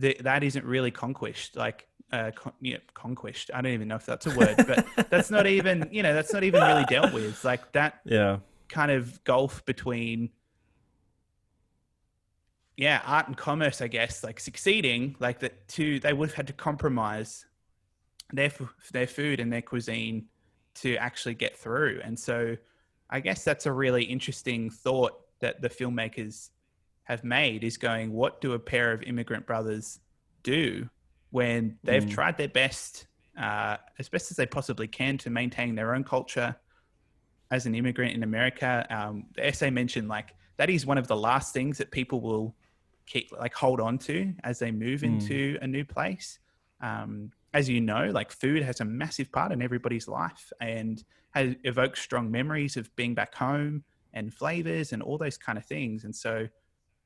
th- that isn't really conquest. Like uh, con- you know, conquest. I don't even know if that's a word, but that's not even you know that's not even really dealt with. Like that, yeah, kind of gulf between yeah art and commerce. I guess like succeeding, like that. To they would have had to compromise their their food and their cuisine to actually get through, and so I guess that's a really interesting thought that the filmmakers have made is going, what do a pair of immigrant brothers do when they've mm. tried their best, uh, as best as they possibly can, to maintain their own culture as an immigrant in America. Um, the essay mentioned like that is one of the last things that people will keep like hold on to as they move Mm. into a new place. Um, as you know, like food has a massive part in everybody's life and has evokes strong memories of being back home and flavors and all those kind of things. And so,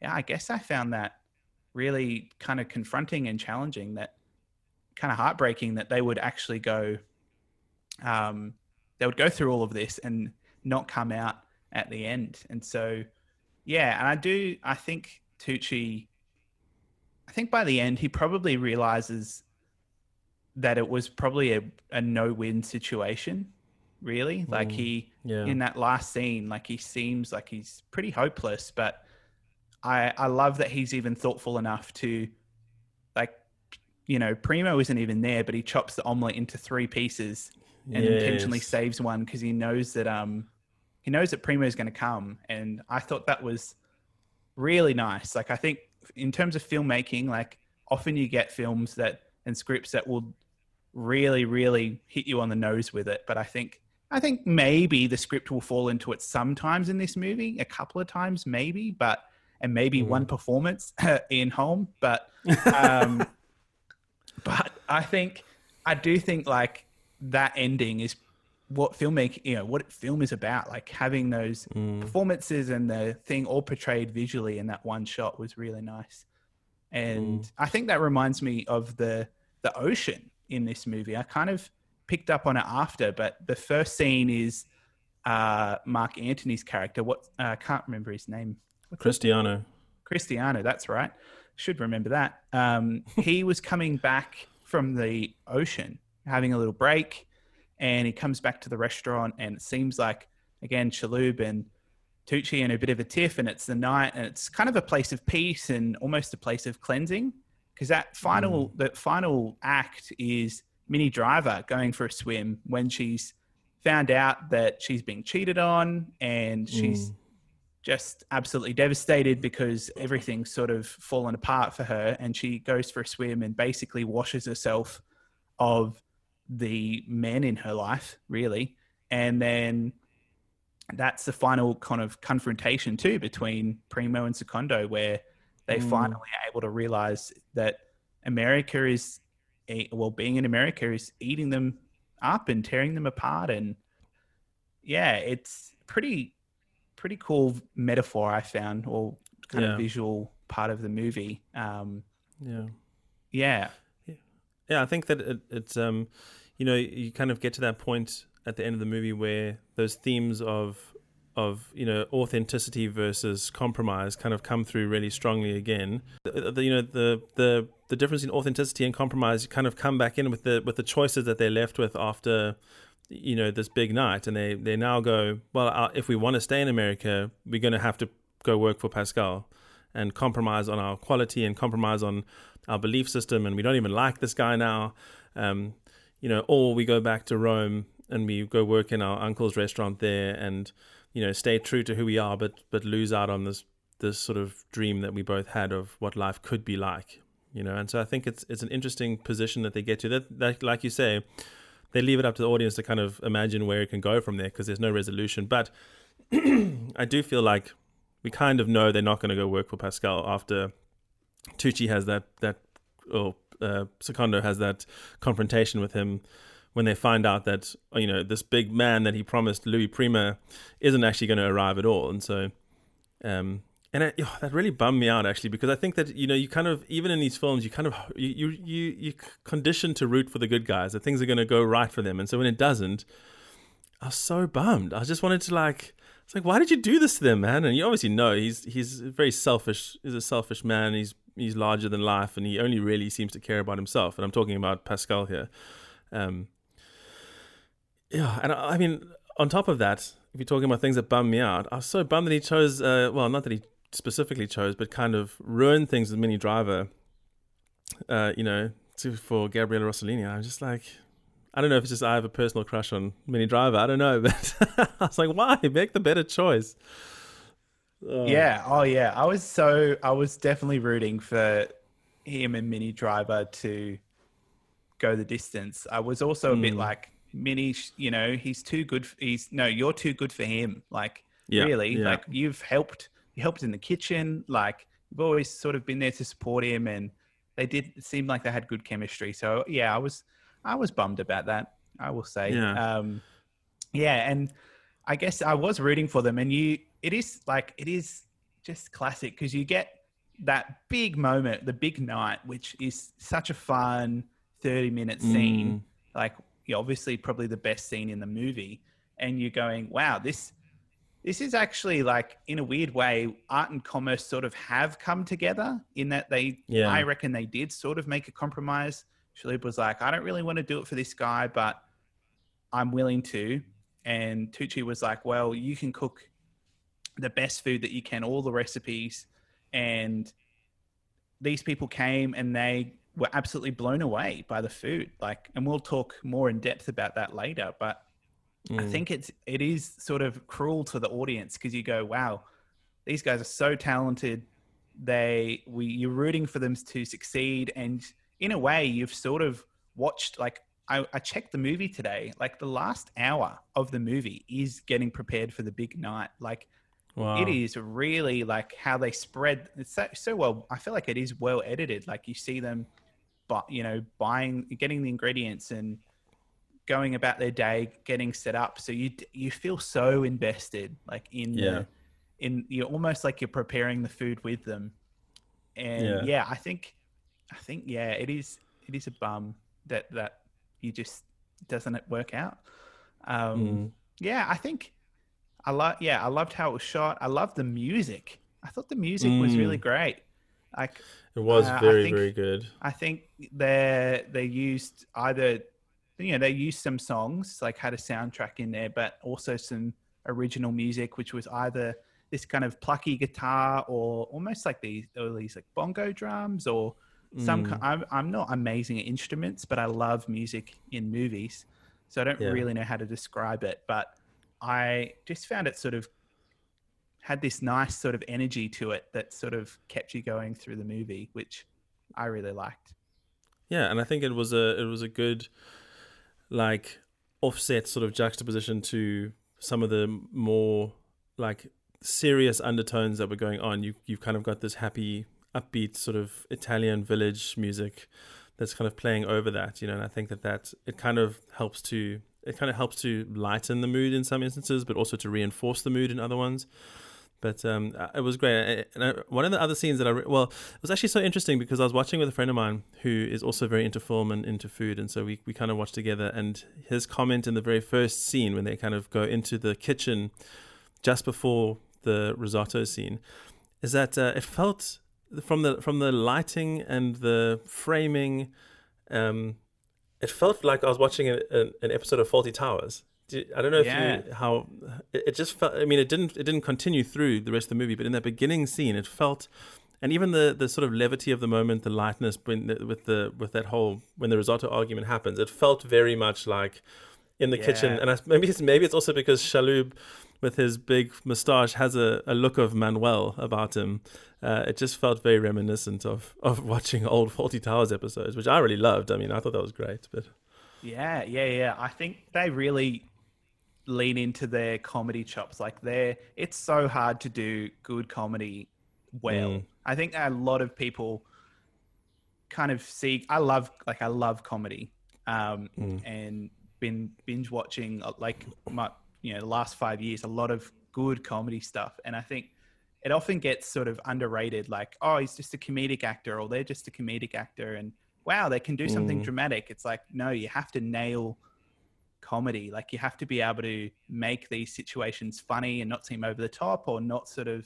yeah, I guess I found that really kind of confronting and challenging. That kind of heartbreaking that they would actually go, um, they would go through all of this and not come out at the end. And so, yeah, and I do, I think Tucci, I think by the end, he probably realizes that it was probably a, a no win situation, really. Like Mm, he, Yeah. in that last scene, like he seems like he's pretty hopeless, but I, I love that he's even thoughtful enough to, like, you know, Primo isn't even there, but he chops the omelet into three pieces and intentionally saves one because he knows that um he knows that Primo is going to come, and I thought that was really nice. Like I think in terms of filmmaking, like often you get films that and scripts that will really, really hit you on the nose with it, but I think. I think maybe the script will fall into it sometimes in this movie, a couple of times maybe, but and maybe Mm. one performance in home, but um, but I think I do think like that ending is what filmmaking, you know, what film is about. Like having those Mm. performances and the thing all portrayed visually in that one shot was really nice. And Mm. I think that reminds me of the the ocean in this movie. I kind of picked up on it after, but the first scene is uh, Marc Anthony's character. What uh, I can't remember his name. Cristiano. Cristiano, that's right. Should remember that. Um, he was coming back from the ocean, having a little break, and he comes back to the restaurant, and it seems like again Shalhoub and Tucci in a bit of a tiff, and it's the night, and it's kind of a place of peace and almost a place of cleansing, because that final the final act is Minnie Driver going for a swim when she's found out that she's being cheated on, and she's Mm. just absolutely devastated because everything's sort of fallen apart for her and she goes for a swim and basically washes herself of the men in her life really and then that's the final kind of confrontation too between primo and secondo where they Mm. finally are able to realize that america is well being in america is eating them up and tearing them apart and yeah it's pretty pretty cool metaphor I found, or kind Yeah. of visual part of the movie. Um, Yeah. yeah, Yeah, I think that it, it's um, you know, you kind of get to that point at the end of the movie where those themes of of you know authenticity versus compromise kind of come through really strongly again. The, the- you know the the the difference in authenticity and compromise kind of come back in with the with the choices that they're left with after you know this big night, and they they now go well uh, if we want to stay in America, we're going to have to go work for Pascal and compromise on our quality and compromise on our belief system, and we don't even like this guy now. Um, you know, or we go back to Rome and we go work in our uncle's restaurant there, and you know, stay true to who we are, but but lose out on this this sort of dream that we both had of what life could be like. You know, and so I think it's it's an interesting position that they get to. That, that like you say, they leave it up to the audience to kind of imagine where it can go from there because there's no resolution. But I do feel like we kind of know they're not going to go work for Pascal after Tucci has that that or uh, Secondo has that confrontation with him when they find out that you know this big man that he promised Louis Prima isn't actually going to arrive at all, and so um, and oh, that really bummed me out actually because I think that you know you kind of even in these films you kind of you you you you condition to root for the good guys that things are going to go right for them, and so when it doesn't, I was so bummed. I just wanted to like. It's like, why did you do this to them, man? And you obviously know he's he's very selfish. He's a selfish man. He's he's larger than life, and he only really seems to care about himself. And I'm talking about Pascal here. Um, yeah, and I, I mean, on top of that, if you're talking about things that bum me out, I was so bummed that he chose. Uh, well, not that he specifically chose, but kind of ruined things with Minnie Driver. Uh, you know, to, for Gabriella Rossellini. I'm just like, I don't know if it's just I have a personal crush on Minnie Driver. I don't know, but I was like, why make the better choice? Oh. yeah, oh yeah. I was so I was definitely rooting for him and Minnie Driver to go the distance. I was also a bit Mm. like Minnie. You know, he's too good. f- He's no, you're too good for him. Like Yeah, really, yeah. like you've helped. You helped in the kitchen. Like we've always sort of been there to support him, and they did seem like they had good chemistry. So yeah, I was I was bummed about that. I will say. Yeah. Um, yeah, and I guess I was rooting for them, and you. It is like it is just classic because you get that big moment, the big night, which is such a fun thirty-minute scene. Like, yeah, obviously, probably the best scene in the movie, and you're going, "Wow, this." This is actually like, in a weird way, art and commerce sort of have come together in that they, Yeah. I reckon they did sort of make a compromise. Shalhoub was like, I don't really want to do it for this guy, but I'm willing to. And Tucci was like, Well, you can cook the best food that you can, all the recipes. And these people came and they were absolutely blown away by the food. Like, and we'll talk more in depth about that later. But I Mm. think it's it is sort of cruel to the audience because you go, Wow, these guys are so talented. They we you're rooting for them to succeed, and in a way, you've sort of watched like I, I checked the movie today. Like the last hour of the movie is getting prepared for the big night. Like Wow. it is really like how they spread. It's so, so well. I feel like it is well edited. Like you see them, but you know, buying, getting the ingredients and going about their day, getting set up. So you you feel so invested, like in Yeah. the, in you're almost like you're preparing the food with them. And yeah. Yeah. I think, I think yeah, it is it is a bum that that you just doesn't it work out. Um, Mm. Yeah, I think I love. Yeah, I loved how it was shot. I loved the music. I thought the music was Mm. really great. Like It was Uh, very, think- very good. I think they they used either you know they used some songs like had a soundtrack in there, but also some original music, which was either this kind of plucky guitar or almost like these or these like bongo drums or some. Mm. I'm I'm not amazing at instruments, but I love music in movies, so I don't Yeah. really know how to describe it. But I just found it sort of had this nice sort of energy to it that sort of kept you going through the movie, which I really liked. Yeah, and I think it was a it was a good like offset sort of juxtaposition to some of the more like serious undertones that were going on. You you've kind of got this happy, upbeat sort of Italian village music that's kind of playing over that, you know. And I think that that it kind of helps to it kind of helps to lighten the mood in some instances, but also to reinforce the mood in other ones. But um, it was great. And I, one of the other scenes that I re- well, it was actually so interesting because I was watching with a friend of mine who is also very into film and into food, and so we we kind of watched together. And his comment in the very first scene when they kind of go into the kitchen just before the risotto scene is that uh, it felt from the from the lighting and the framing, um, it felt like I was watching an episode of Fawlty Towers. I don't know if Yeah. you how it, just felt. I mean, it didn't it didn't continue through the rest of the movie, but in that beginning scene, it felt, and even the the sort of levity of the moment, the lightness when the, with the with that whole when the risotto argument happens, it felt very much like in the kitchen. And I, maybe it's maybe it's also because Shalhoub with his big moustache has a, a look of Manuel about him. Uh, it just felt very reminiscent of of watching old Fawlty Towers episodes, which I really loved. I mean, I thought that was great, but. Yeah, yeah, yeah. I think they really lean into their comedy chops. Like they're it's so hard to do good comedy well. Mm. I think a lot of people kind of see I love like I love comedy. Um Mm. and been binge watching uh, like my you know the last 5 years a lot of good comedy stuff and I think it often gets sort of underrated like oh he's just a comedic actor or they're just a comedic actor and wow they can do something Mm. dramatic it's like no you have to nail comedy like you have to be able to make these situations funny and not seem over the top or not sort of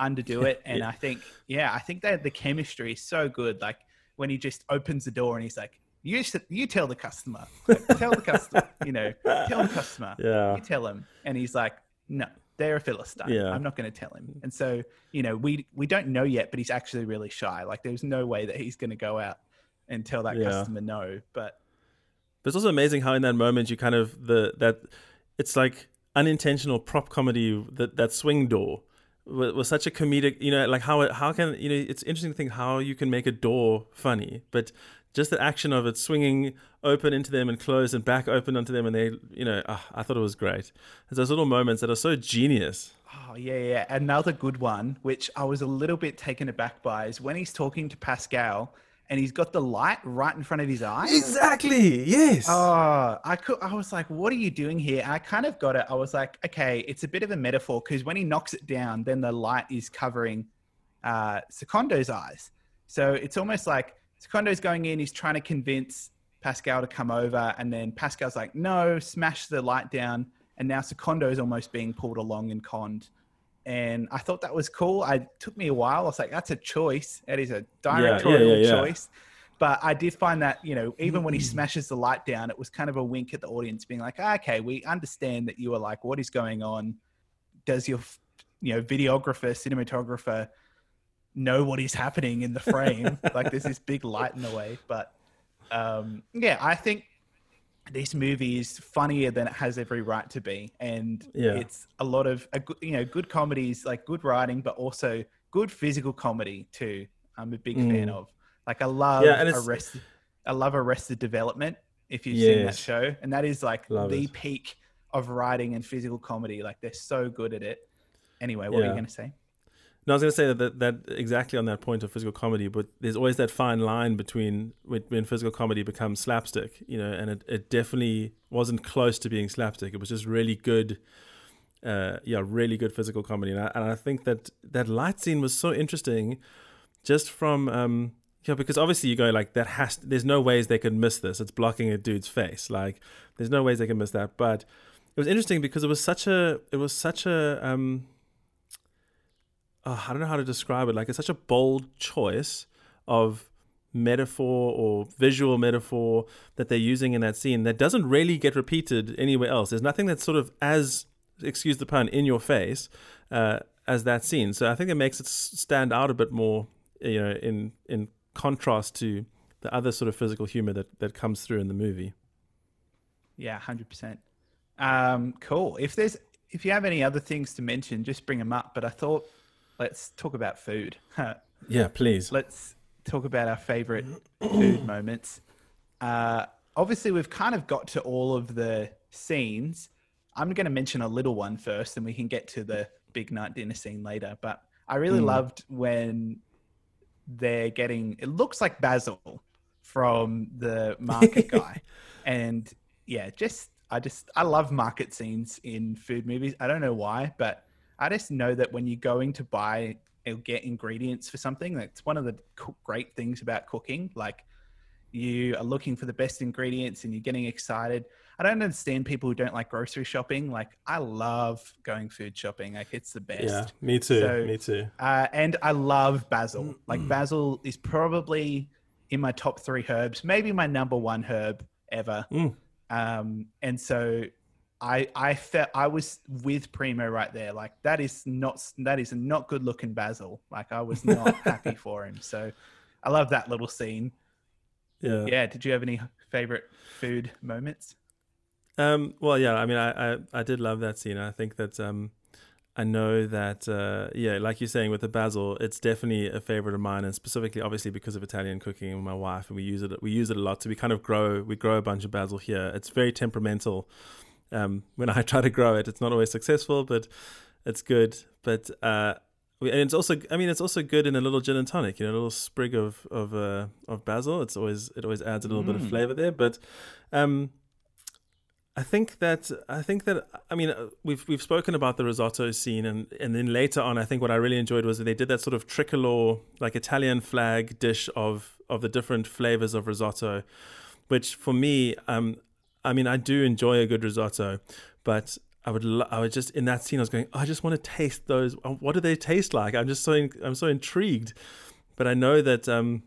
underdo it and Yeah. i think yeah i think that the chemistry is so good like when he just opens the door and he's like you you tell the customer Like, tell the customer you know tell the customer Yeah. you tell him and he's like no they're a philistine Yeah. i'm not going to tell him and so you know we we don't know yet but he's actually really shy like there's no way that he's going to go out and tell that Yeah. customer no but But it's also amazing how in that moment you kind of the that it's like unintentional prop comedy that that swing door was, was such a comedic you know like how how can you know it's interesting to think how you can make a door funny but just the action of it swinging open into them and close and back open onto them, and they, you know, oh, I thought it was great. It's those little moments that are so genius. Oh yeah, yeah. Another good one, which I was a little bit taken aback by, is when he's talking to Pascal and he's got the light right in front of his eyes. Exactly. Yes. Oh, I could. I was like, "What are you doing here?" And I kind of got it. I was like, "Okay, it's a bit of a metaphor because when he knocks it down, then the light is covering uh, Secondo's eyes. So it's almost like Secondo's going in. He's trying to convince Pascal to come over, and then Pascal's like, "No, smash the light down." And now Secondo is almost being pulled along and conned and I thought that was cool. I took me a while. I was like, that's a choice. That is a directorial yeah, yeah, yeah, choice. But I did find that you know, even when he smashes the light down, it was kind of a wink at the audience, being like, ah, okay, we understand that you are like, what is going on? Does your you know videographer, cinematographer know what is happening in the frame? like, there's this big light in the way. But um, yeah, I think this movie is funnier than it has every right to be, and yeah. it's a lot of a good, you know good comedies, like good writing, but also good physical comedy too. I'm a big mm. fan of. Like I love yeah, Arrested, I love Arrested Development. If you've yes. seen that show, and that is like love the it. peak of writing and physical comedy. Like they're so good at it. Anyway, what yeah. are you going to say? No, I was going to say that, that, that exactly on that point of physical comedy, but there's always that fine line between when, when physical comedy becomes slapstick, you know, and it, it definitely wasn't close to being slapstick. It was just really good, uh, yeah, really good physical comedy. And I, and I think that that light scene was so interesting just from, um, yeah, because obviously you go like that has, there's no ways they could miss this. It's blocking a dude's face. Like there's no ways they can miss that. But it was interesting because it was such a, it was such a, um, oh, I don't know how to describe it. Like it's such a bold choice of metaphor or visual metaphor that they're using in that scene that doesn't really get repeated anywhere else. There's nothing that's sort of as, excuse the pun, in your face uh, as that scene. So I think it makes it stand out a bit more, you know, in in contrast to the other sort of physical humor that that comes through in the movie. Yeah, hundred um, percent. Cool. If there's if you have any other things to mention, just bring them up. But I thought let's talk about food. yeah, please. Let's talk about our favorite food moments. Uh, obviously, we've kind of got to all of the scenes. I'm going to mention a little one first, and we can get to the big night dinner scene later. But I really mm. loved when they're getting. It looks like Basil from the market guy, and yeah, just I just I love market scenes in food movies. I don't know why, but I just know that when you're going to buy or get ingredients for something, that's one of the great things about cooking. Like you are looking for the best ingredients and you're getting excited. I don't understand people who don't like grocery shopping. Like I love going food shopping. Like it's the best. Yeah, me too. So, me too. Uh, and I love basil. Like basil is probably in my top three herbs, maybe my number one herb ever. Mm. Um, and so I I felt I was with Primo right there. Like that is not that is not good looking Basil. Like I was not happy for him. So I love that little scene. Yeah. Yeah. Did you have any favorite food moments? Um. Well, yeah. I mean, I I, I did love that scene. I think that um. I know that, uh, yeah, like you're saying with the basil, it's definitely a favorite of mine, and specifically, obviously, because of Italian cooking and my wife, and we use it. We use it a lot. So we kind of grow. We grow a bunch of basil here. It's very temperamental, um, when I try to grow it, it's not always successful, but it's good. But uh, and it's also, I mean, it's also good in a little gin and tonic. You know, a little sprig of of uh, of basil. It's always it always adds a little mm. bit of mm. flavor there. But um, I think that I think that I mean we've we've spoken about the risotto scene and and then later on I think what I really enjoyed was that they did that sort of tricolor like Italian flag dish of of the different flavors of risotto, which for me um I mean, I do enjoy a good risotto, but I would I would just in that scene I was going, oh, I just want to taste those. Uh, what do they taste like? I'm just so in, I'm so intrigued. But I know that um,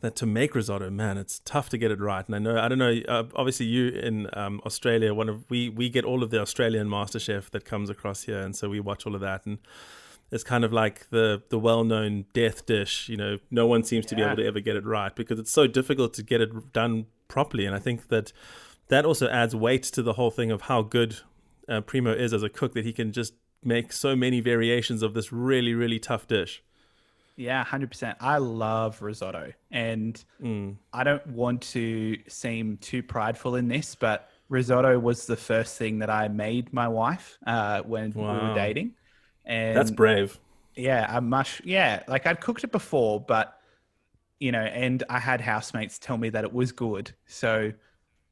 that to make risotto, man, it's tough to get it right. And I know I don't know. Uh, obviously, you in um, Australia, one of we we get all of the Australian MasterChef that comes across here, and so we watch all of that and. It's kind of like the the well known death dish. You know, no one seems yeah. to be able to ever get it right because it's so difficult to get it done properly. And I think that that also adds weight to the whole thing of how good uh, Primo is as a cook that he can just make so many variations of this really really tough dish. Yeah, hundred percent. I love risotto, and I don't want to seem too prideful in this, but risotto was the first thing that I made my wife uh, when we were dating. And That's brave. yeah, a mush. Yeah, like I'd cooked it before, but you know, and I had housemates tell me that it was good. So,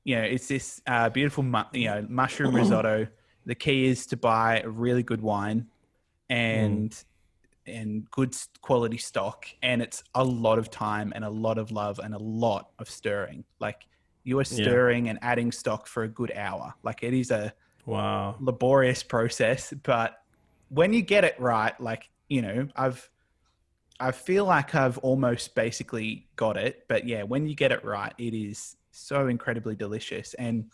you know, it's this uh, beautiful, mu- you know, mushroom risotto. The key is to buy a really good wine and and good quality stock, and it's a lot of time and a lot of love and a lot of stirring. Like you are Yeah. stirring and adding stock for a good hour. Like it is a Wow. laborious process, but when you get it right, like you know, I've I feel like I've almost basically got it, but yeah, when you get it right, it is so incredibly delicious. And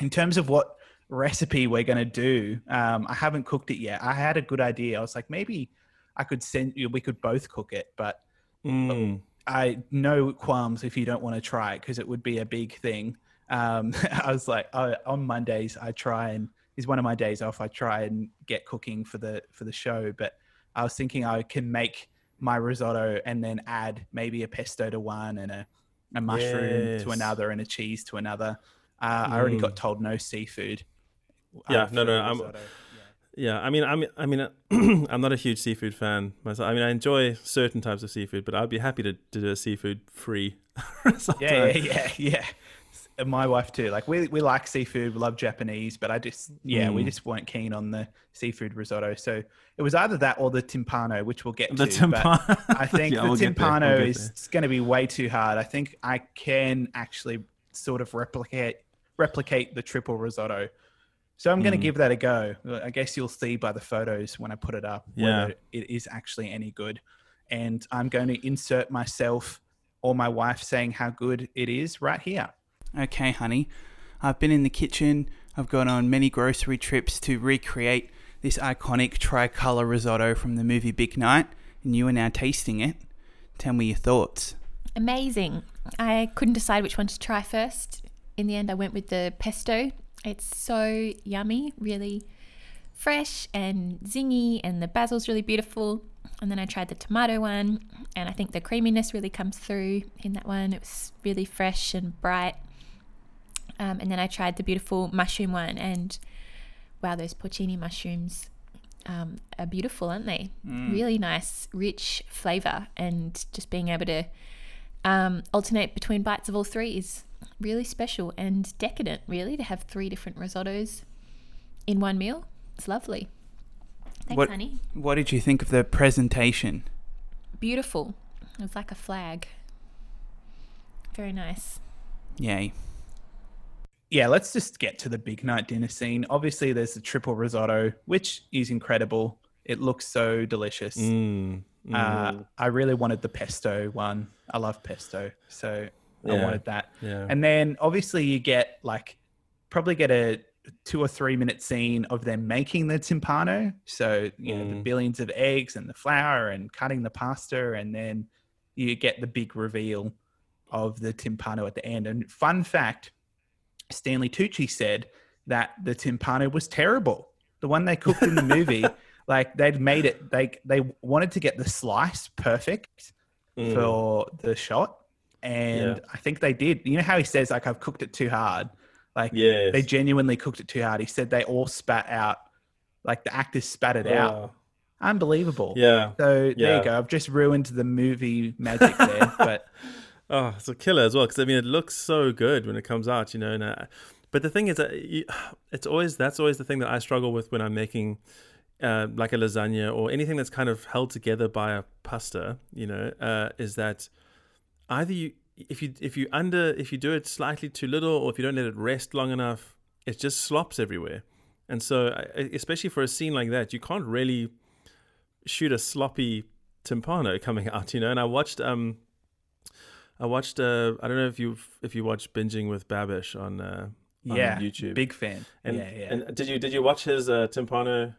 in terms of what recipe we're going to do, um, I haven't cooked it yet. I had a good idea. I was like, maybe I could send you, we could both cook it, but Mm. I no qualms if you don't want to try it because it would be a big thing. Um, I was like, oh, on Mondays I try and is one of my days off. I try and get cooking for the for the show, but I was thinking I can make my risotto and then add maybe a pesto to one and a, a mushroom Yes. to another and a cheese to another. Uh, I already Mm. got told no seafood. Yeah, no, no, I'm- risotto. Yeah, I mean, I'm, I mean, I'm not a huge seafood fan myself. I mean, I enjoy certain types of seafood, but I'd be happy to, to do a seafood free. yeah, yeah, yeah, yeah. And my wife too. Like we we like seafood, we love Japanese, but I just yeah, we Mm. just weren't keen on the seafood risotto. So it was either that or the timpano, which we'll get The to. but timpano. I think Yeah, the we'll timpano we'll is going to be way too hard. I think I can actually sort of replicate replicate the triple risotto. So I'm going to Mm. give that a go. I guess you'll see by the photos when I put it up Yeah. whether it is actually any good. And I'm going to insert myself or my wife saying how good it is right here. Okay, honey. I've been in the kitchen. I've gone on many grocery trips to recreate this iconic tricolour risotto from the movie Big Night, and you are now tasting it. Tell me your thoughts. Amazing. I couldn't decide which one to try first. In the end, I went with the pesto. It's so yummy, really fresh and zingy, and the basil's really beautiful. And then I tried the tomato one, and I think the creaminess really comes through in that one. It was really fresh and bright. Um, and then I tried the beautiful mushroom one, and wow, those porcini mushrooms um, are beautiful, aren't they? Really nice, rich flavor, and just being able to um, alternate between bites of all three is really special and decadent, really, to have three different risottos in one meal. It's lovely. Thanks, What- honey. What did you think of the presentation? Beautiful. It was like a flag. Very nice. Yay. Yeah, let's just get to the big night dinner scene. Obviously, there's the triple risotto, which is incredible. It looks so delicious. Mm, mm. Uh, I really wanted the pesto one. I love pesto, so I wanted that. yeah. And then obviously you get like probably get a two or three minute scene of them making the timpano. So you know the Mm. billions of eggs and the flour and cutting the pasta, and then you get the big reveal of the timpano at the end. And fun fact, Stanley Tucci said that the timpano was terrible. The one they cooked in the movie, like they'd made it. They they wanted to get the slice perfect Mm. for the shot, and Yeah. I think they did. You know how he says like I've cooked it too hard, like Yes. they genuinely cooked it too hard. He said they all spat out, like the actors spat it out. Unbelievable. Yeah. So there you go. I've just ruined the movie magic there, but Oh, it's a killer as well because I mean it looks so good when it comes out, you know. And uh, but the thing is that you, it's always that's always the thing that I struggle with when I'm making uh, like a lasagna or anything that's kind of held together by a pasta, you know, uh, is that either you if you if you under if you do it slightly too little or if you don't let it rest long enough, it just slops everywhere. And so, especially for a scene like that, you can't really shoot a sloppy timpano coming out, you know. And I watched um I watched. Uh, I don't know if you if you watched binging with Babish on uh, on yeah, YouTube. big fan. and, yeah, yeah. And did you did you watch his uh, timpano?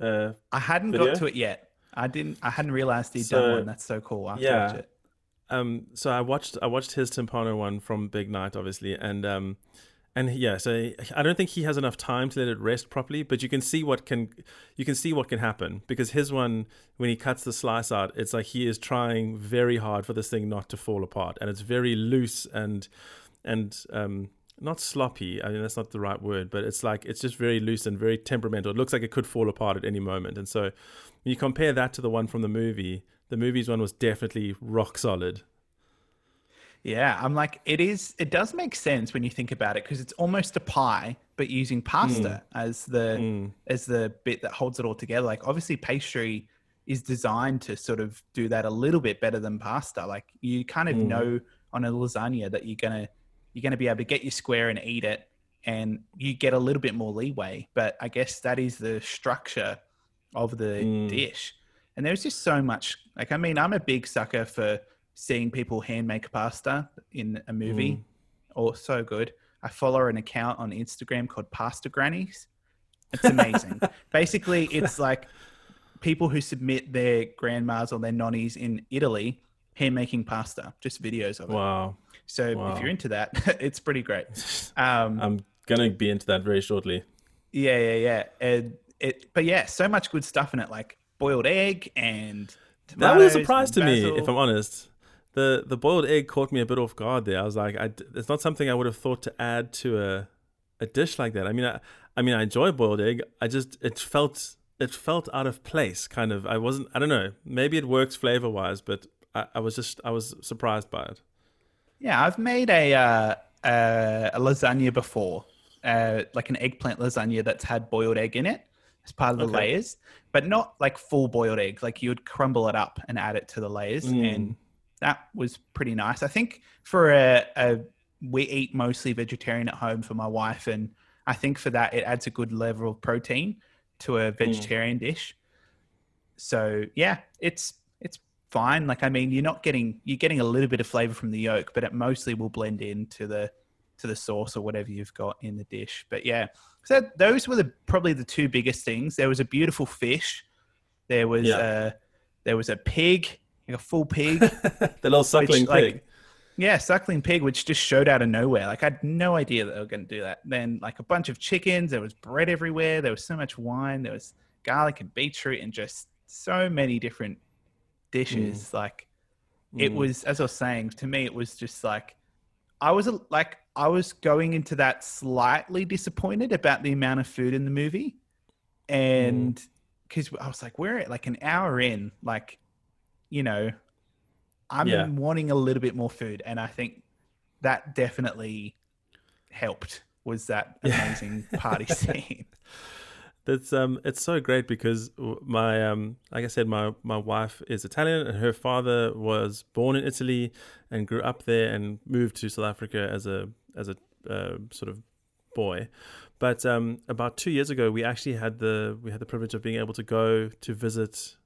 Uh, I hadn't video? got to it yet. I didn't. I hadn't realized he'd So- done one. That's so cool. I Yeah. watch it. um, so I watched I watched his timpano one from Big Night, obviously, and um, and yeah, so I don't think he has enough time to let it rest properly. But you can see what can you can see what can happen because his one when he cuts the slice out, it's like he is trying very hard for this thing not to fall apart, and it's very loose and and um, not sloppy. I mean that's not the right word, but it's like it's just very loose and very temperamental. It looks like it could fall apart at any moment, and so when you compare that to the one from the movie, the movie's one was definitely rock solid. Yeah, I'm like, it is. It does make sense when you think about it because it's almost a pie, but using pasta mm. as the mm. as the bit that holds it all together. Like, obviously, pastry is designed to sort of do that a little bit better than pasta. Like, you kind of mm. know on a lasagna that you're gonna you're gonna be able to get your square and eat it, and you get a little bit more leeway. But I guess that is the structure of the mm. dish. And there's just so much. Like, I mean, I'm a big sucker for seeing people hand make pasta in a movie. Mm. Oh, so good. I follow an account on Instagram called Pasta Grannies. It's amazing. Basically, it's like people who submit their grandmas or their nonnies in Italy hand making pasta, just videos of it. Wow. So wow. if you're into that, it's pretty great. Um, I'm gonna be into that very shortly. Yeah, yeah, yeah. And it, but yeah, so much good stuff in it, like boiled egg and that was a surprise to me, if I'm honest the the boiled egg caught me a bit off guard there. I was like, I, it's not something I would have thought to add to a a dish like that. I mean, I, I mean, I enjoy boiled egg. I just it felt it felt out of place. Kind of. I wasn't. I don't know. Maybe it works flavor wise, but I, I was just I was surprised by it. Yeah, I've made a uh, a, a lasagna before, uh, like an eggplant lasagna that's had boiled egg in it as part of the okay. layers, but not like full boiled egg. Like you would crumble it up and add it to the layers, mm. and that was pretty nice. I think for a, a we eat mostly vegetarian at home for my wife, and I think for that it adds a good level of protein to a hmm. vegetarian mm. dish. So yeah, it's it's fine. Like I mean, you're not getting you're getting a little bit of flavor from the yolk, but it mostly will blend into the to the sauce or whatever you've got in the dish. But yeah, so those were the probably the two biggest things. There was a beautiful fish. There was yeah. a there was a pig like a full pig. the little suckling which, pig. Like, yeah, suckling pig, which just showed out of nowhere. Like I had no idea that they were going to do that. Then like a bunch of chickens. There was bread everywhere. There was so much wine. There was garlic and beetroot and just so many different dishes. Mm. Like it mm. was, as I was saying, to me, it was just like I was like I was going into that slightly disappointed about the amount of food in the movie, and because mm. I was like, we're at like an hour in, like you know, I'm yeah. wanting a little bit more food, and I think that definitely helped. Was that amazing party scene? That's um, it's so great because my um, like I said, my my wife is Italian, and her father was born in Italy and grew up there, and moved to South Africa as a as a uh, sort of boy. But um, about two years ago, we actually had the we had the privilege of being able to go to visit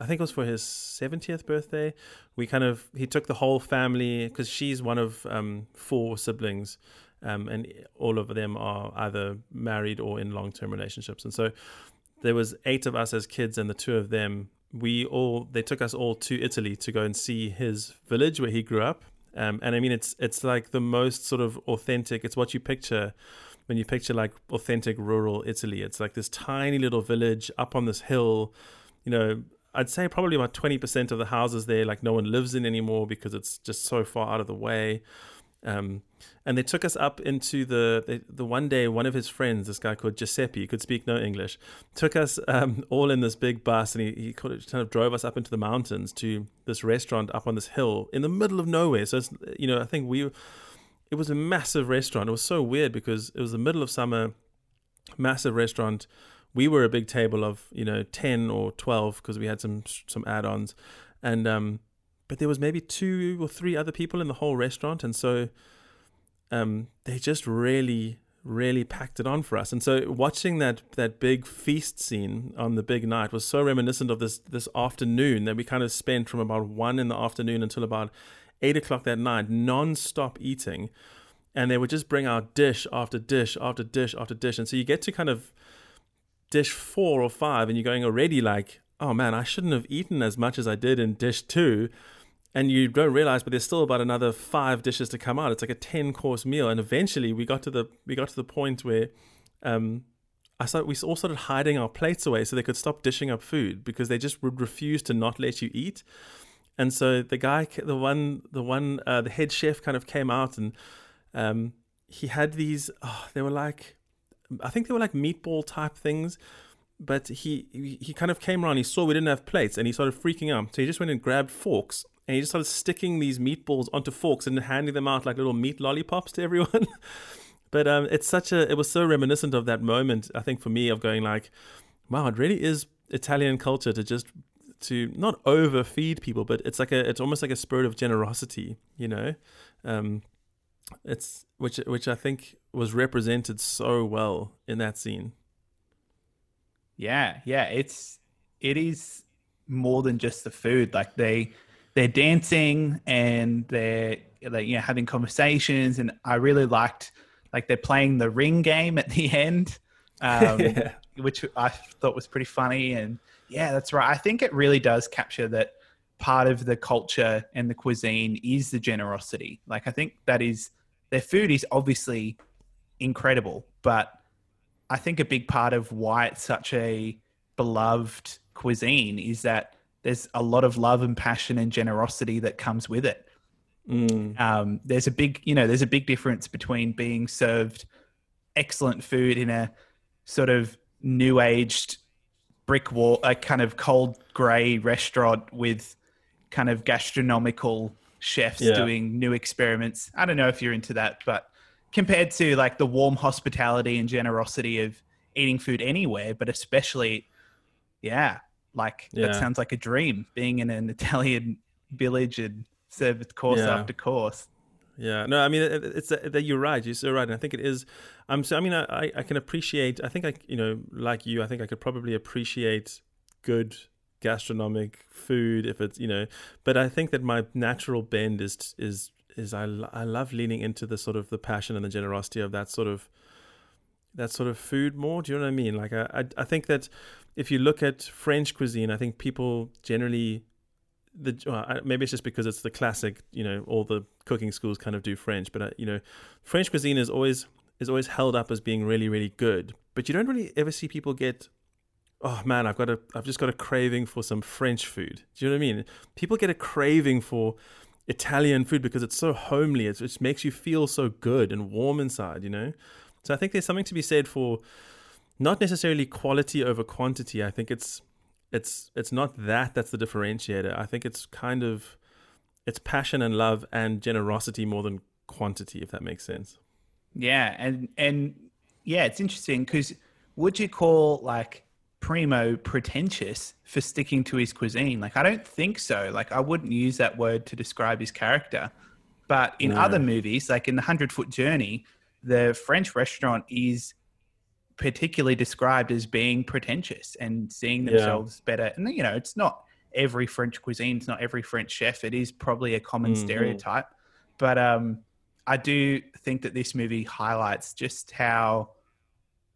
I think it was for his 70th birthday. We kind of, he took the whole family because she's one of um, four siblings, um, and all of them are either married or in long term relationships. And so there was eight of us as kids, and the two of them, we all, they took us all to Italy to go and see his village where he grew up. Um, and I mean, it's it's like the most sort of authentic. It's what you picture when you picture like authentic rural Italy. It's like this tiny little village up on this hill, you know, I'd say probably about 20% of the houses there, like no one lives in anymore because it's just so far out of the way. Um, and they took us up into the, the, the one day one of his friends, this guy called Giuseppe, could speak no English, took us um, all in this big bus and he, he kind of drove us up into the mountains to this restaurant up on this hill in the middle of nowhere. So it's, you know, I think we it was a massive restaurant. It was so weird because it was the middle of summer, massive restaurant we were a big table of you know 10 or 12 because we had some some add-ons. And um but there was maybe two or three other people in the whole restaurant. And so um they just really really packed it on for us. And so watching that that big feast scene on the big night was so reminiscent of this this afternoon that we kind of spent from about one in the afternoon until about eight o'clock that night non-stop eating. And they would just bring out dish after dish after dish after dish. And so you get to kind of dish four or five and you're going already like, oh man, I shouldn't have eaten as much as I did in dish two. and you don't realize, but there's still about another five dishes to come out. It's like a ten course meal, and eventually we got to the we got to the point where um, I started, we all started hiding our plates away so they could stop dishing up food because they just would refuse to not let you eat. And so the guy, the one, the one, uh, the head chef kind of came out and um, he had these. Oh, they were like, I think they were like meatball type things. But he he kind of came around. He saw we didn't have plates, and he started freaking out. So he just went and grabbed forks, and he just started sticking these meatballs onto forks and handing them out like little meat lollipops to everyone. but um, it's such a. It was so reminiscent of that moment. I think for me of going like, wow, it really is Italian culture to just to not overfeed people, but it's like a it's almost like a spirit of generosity, you know. Um, it's which which I think was represented so well in that scene. Yeah, yeah, it's it is more than just the food. Like they they're dancing and they're like you know having conversations, and I really liked like they're playing the ring game at the end, um, yeah. which I thought was pretty funny. And yeah, that's right. I think it really does capture that part of the culture and the cuisine is the generosity. Like I think that is their food is obviously incredible, but I think a big part of why it's such a beloved cuisine is that there's a lot of love and passion and generosity that comes with it. Mm. Um, there's a big, you know, there's a big difference between being served excellent food in a sort of new aged brick wall, a kind of cold grey restaurant with kind of gastronomical chefs yeah. doing new experiments. I don't know if you're into that, but compared to like the warm hospitality and generosity of eating food anywhere, but especially, yeah, like yeah. that sounds like a dream being in an Italian village and served course yeah. after course. Yeah, no, I mean it, it's that you're right. You're so right, and I think it is. I'm so. I mean, I I can appreciate. I think I you know like you. I think I could probably appreciate good gastronomic food if it's you know. But I think that my natural bend is is is I, I love leaning into the sort of the passion and the generosity of that sort of that sort of food more. Do you know what I mean? Like I, I, I think that if you look at French cuisine, I think people generally the well, maybe it's just because it's the classic, you know, all the cooking schools kind of do French, but uh, you know, French cuisine is always is always held up as being really really good. But you don't really ever see people get oh man, I've got a I've just got a craving for some French food. Do you know what I mean? People get a craving for Italian food because it's so homely. It just makes you feel so good and warm inside, you know? So I think there's something to be said for not necessarily quality over quantity. I think it's it's it's not that that's the differentiator. I think it's kind of it's passion and love and generosity more than quantity if that makes sense. Yeah, and and yeah, it's interesting cuz would you call like Primo pretentious for sticking to his cuisine. Like, I don't think so. Like, I wouldn't use that word to describe his character. But in no. other movies, like in The Hundred Foot Journey, the French restaurant is particularly described as being pretentious and seeing themselves yeah. better. And, you know, it's not every French cuisine, it's not every French chef. It is probably a common mm-hmm. stereotype. But um, I do think that this movie highlights just how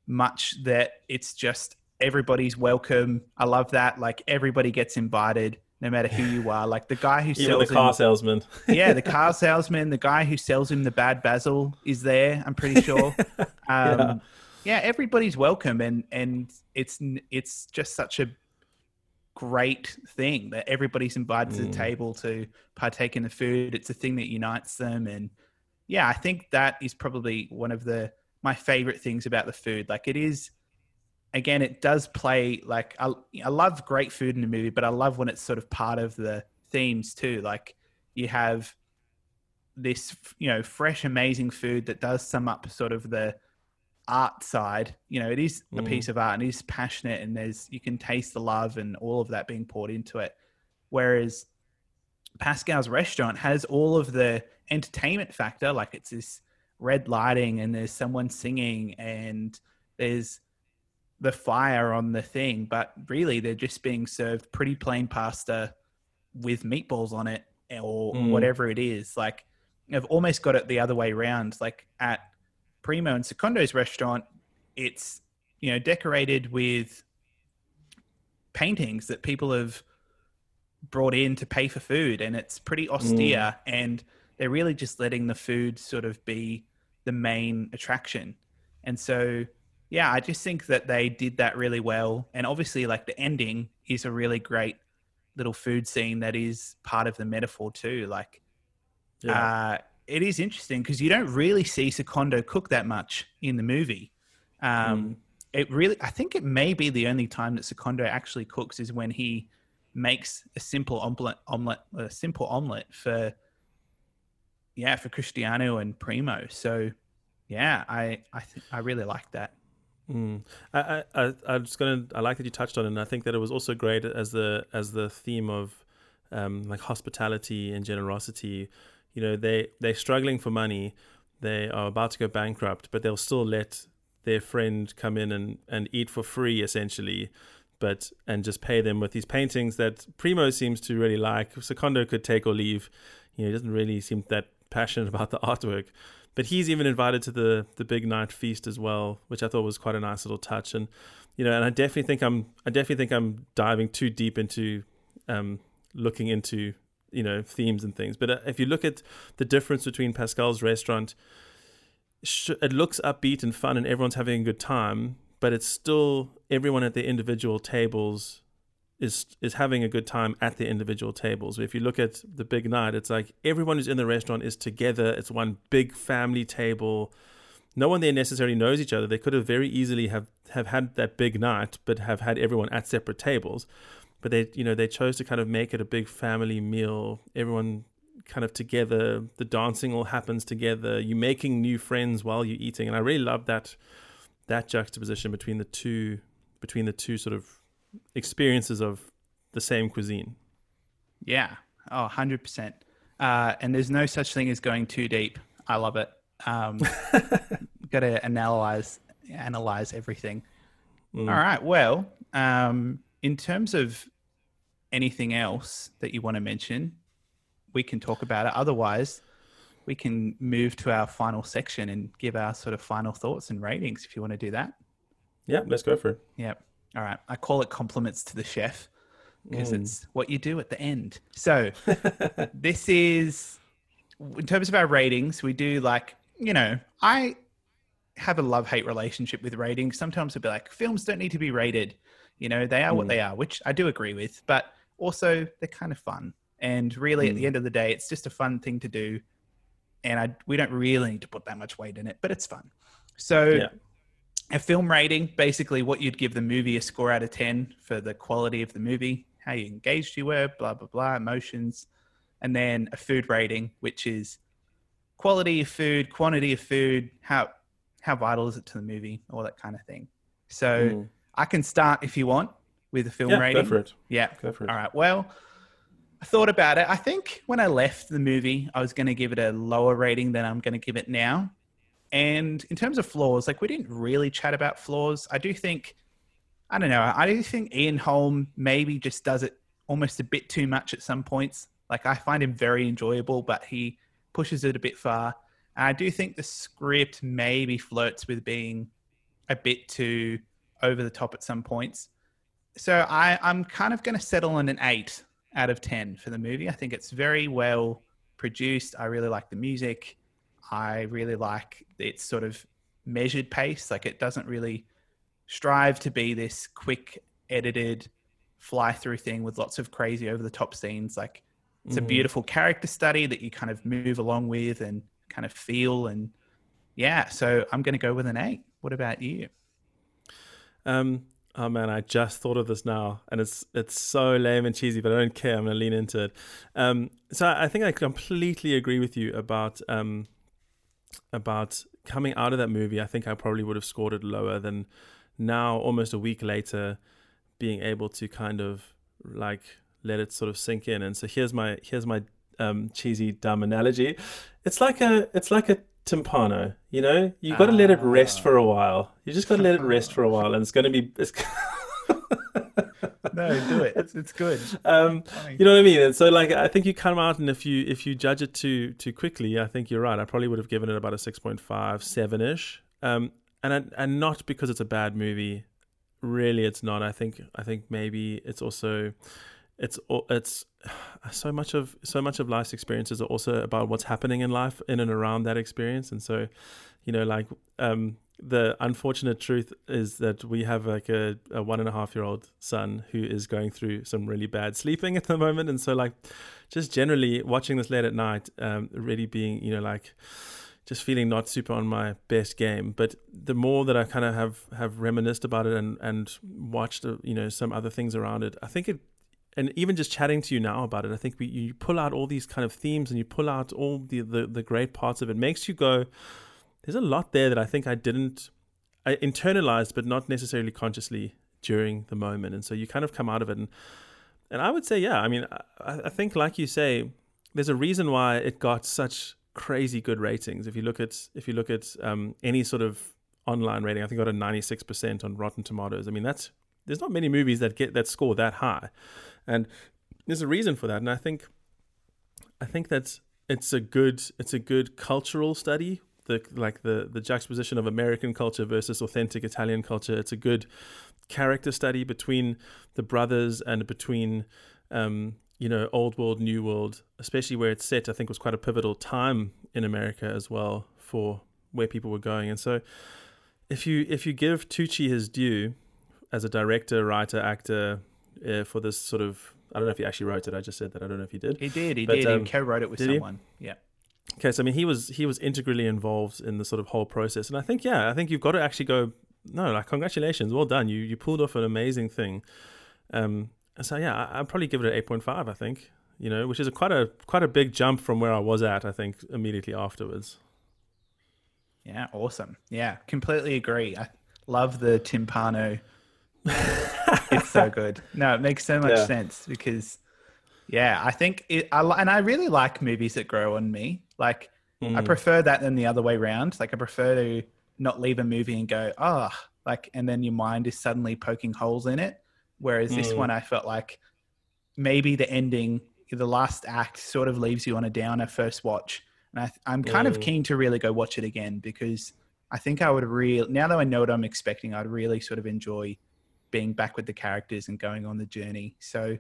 much that it's just everybody's welcome. I love that. Like everybody gets invited, no matter who you are. Like the guy who sells the car him, salesman. yeah, the car salesman. The guy who sells him the bad basil is there. I'm pretty sure. Um, yeah. yeah, everybody's welcome, and and it's it's just such a great thing that everybody's invited mm. to the mm. table to partake in the food. It's a thing that unites them, and yeah, I think that is probably one of the my favorite things about the food. Like it is again, it does play like I, I love great food in a movie, but I love when it's sort of part of the themes too. Like you have this, you know, fresh, amazing food that does sum up sort of the art side. You know, it is a mm. piece of art and it is passionate, and there's you can taste the love and all of that being poured into it. Whereas Pascal's restaurant has all of the entertainment factor, like it's this red lighting and there's someone singing and there's the fire on the thing, but really they're just being served pretty plain pasta with meatballs on it or mm. whatever it is. Like I've almost got it the other way around. Like at Primo and Secondo's restaurant, it's you know decorated with paintings that people have brought in to pay for food, and it's pretty austere, and they're really just letting the food sort of be the main attraction. And so, yeah, I just think that they did that really well. And obviously, like the ending is a really great little food scene that is part of the metaphor too. Like, uh, it is interesting because you don't really see Secondo cook that much in the movie. Um, It really, I think it may be the only time that Secondo actually cooks is when he makes a simple omelet, omelet, a simple omelet for, yeah, for Cristiano and Primo. So, yeah, I, I, th- I really like that. Mm. I, I, I, I'm gonna. I like that you touched on it. and I think that it was also great as the as the theme of um, like hospitality and generosity. You know, they they're struggling for money. They are about to go bankrupt, but they'll still let their friend come in and, and eat for free, essentially, but and just pay them with these paintings that Primo seems to really like. Secondo could take or leave. You know, he doesn't really seem that passionate about the artwork but he's even invited to the the big night feast as well, which I thought was quite a nice little touch. And you know, and I definitely think I'm I definitely think I'm diving too deep into um, looking into you know themes and things. But uh, if you look at the difference between Pascal's restaurant, it looks upbeat and fun, and everyone's having a good time. But it's still everyone at their individual tables is is having a good time at the individual tables. If you look at the big night, it's like everyone who's in the restaurant is together. It's one big family table. No one there necessarily knows each other. They could have very easily have, have had that big night, but have had everyone at separate tables. But they, you know, they chose to kind of make it a big family meal. Everyone kind of together. The dancing all happens together. You're making new friends while you're eating, and I really love that that juxtaposition between the two between the two sort of experiences of the same cuisine. Yeah. Oh, 100%. Uh, and there's no such thing as going too deep. I love it. Um, Got to analyze analyze everything. Mm. All right. Well, um, in terms of anything else that you want to mention, we can talk about it. Otherwise, we can move to our final section and give our sort of final thoughts and ratings if you want to do that. Yeah, let's go for it. Yep. All right. I call it compliments to the chef because Mm. it's what you do at the end. So this is, in terms of our ratings, we do like, you know, I have a love hate relationship with ratings. Sometimes we'll be like, films don't need to be rated. You know, they are what Mm. they are, which I do agree with, but also they're kind of fun. And really, at the Mm. end of the day, it's just a fun thing to do. And I, we don't really need to put that much weight in it, but it's fun. So, Yeah. A film rating, basically what you'd give the movie a score out of 10 for the quality of the movie, how engaged you were, blah, blah, blah, emotions. And then a food rating, which is quality of food, quantity of food, how, how vital is it to the movie, all that kind of thing. So Mm. I can start if you want with a film Yeah, rating. go for it. Yeah. Go for it. All right. Well, I thought about it. I think when I left the movie, I was going to give it a lower rating than I'm going to give it now. And in terms of flaws, like we didn't really chat about flaws. I do think, I don't know, I do think Ian Holm maybe just does it almost a bit too much at some points. Like I find him very enjoyable, but he pushes it a bit far. And I do think the script maybe flirts with being a bit too over the top at some points. So I, I'm kind of going to settle on an eight out of 10 for the movie. I think it's very well produced. I really like the music. I really like its sort of measured pace. Like it doesn't really strive to be this quick edited fly through thing with lots of crazy over the top scenes. Like it's a Mhm. beautiful character study that you kind of move along with and kind of feel. And yeah, so I'm going to go with an eight. What about you? Um, oh man, I just thought of this now, and it's it's so lame and cheesy, but I don't care. I'm gonna lean into it. Um, so I I think I completely agree with you about um, about coming out of that movie. I think I probably would have scored it lower than now. Almost a week later, being able to kind of like let it sort of sink in. And so here's my here's my um, cheesy dumb analogy. It's like a it's like a timpano. You know, you've got to let it rest for a while. You just got to let it rest for a while, and it's going to be. No, do it. It's, it's good. um, you know what I mean? And so, like, I think you come out, and if you if you judge it too too quickly, I think you're right. I probably would have given it about a 6.5, 7 ish. Um, and I, and not because it's a bad movie. Really, it's not. I think I think maybe it's also it's it's so much of so much of life's experiences are also about what's happening in life in and around that experience and so you know like um the unfortunate truth is that we have like a, a one and a half year old son who is going through some really bad sleeping at the moment and so like just generally watching this late at night um really being you know like just feeling not super on my best game but the more that i kind of have have reminisced about it and and watched uh, you know some other things around it i think it and even just chatting to you now about it, I think we, you pull out all these kind of themes and you pull out all the, the, the great parts of it. it. Makes you go, there's a lot there that I think I didn't I internalized, but not necessarily consciously during the moment. And so you kind of come out of it, and and I would say, yeah, I mean, I, I think like you say, there's a reason why it got such crazy good ratings. If you look at if you look at um, any sort of online rating, I think got a 96% on Rotten Tomatoes. I mean, that's there's not many movies that get that score that high, and there's a reason for that. And I think I think that it's a good it's a good cultural study the like the the juxtaposition of American culture versus authentic Italian culture. It's a good character study between the brothers and between um, you know old world, new world, especially where it's set. I think was quite a pivotal time in America as well for where people were going. And so, if you if you give Tucci his due as a director, writer, actor uh, for this sort of I don't know if he actually wrote it. I just said that. I don't know if he did. He did. He but, did. Um, he co-wrote it with someone. He? Yeah. Okay, so I mean, he was he was integrally involved in the sort of whole process, and I think yeah, I think you've got to actually go. No, like congratulations, well done. You you pulled off an amazing thing. Um, so yeah, I, would probably give it an eight point five. I think you know, which is a quite a quite a big jump from where I was at. I think immediately afterwards. Yeah, awesome. Yeah, completely agree. I love the timpano. it's so good. No, it makes so much yeah. sense because yeah, I think it, I and I really like movies that grow on me. Like mm. I prefer that than the other way around. Like I prefer to not leave a movie and go, oh, like, and then your mind is suddenly poking holes in it. Whereas mm. this one, I felt like maybe the ending, the last act, sort of leaves you on a downer first watch. And I, am kind mm. of keen to really go watch it again because I think I would really, now that I know what I'm expecting, I'd really sort of enjoy being back with the characters and going on the journey. So,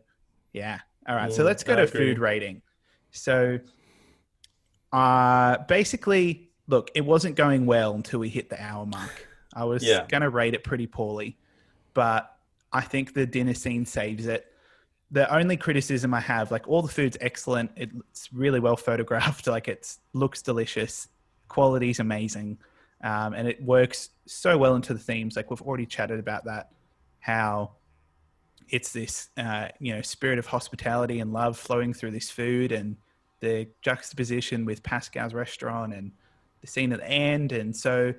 yeah, all right, so let's go I to agree. food rating. So, uh, basically, look, it wasn't going well until we hit the hour mark. I was yeah. going to rate it pretty poorly, but I think the dinner scene saves it. The only criticism I have, like all the food's excellent. It's really well photographed. Like it looks delicious. Quality's amazing. Um, and it works so well into the themes. Like we've already chatted about that, how it's this uh, you know spirit of hospitality and love flowing through this food and the juxtaposition with Pascal's restaurant and the scene at the end and so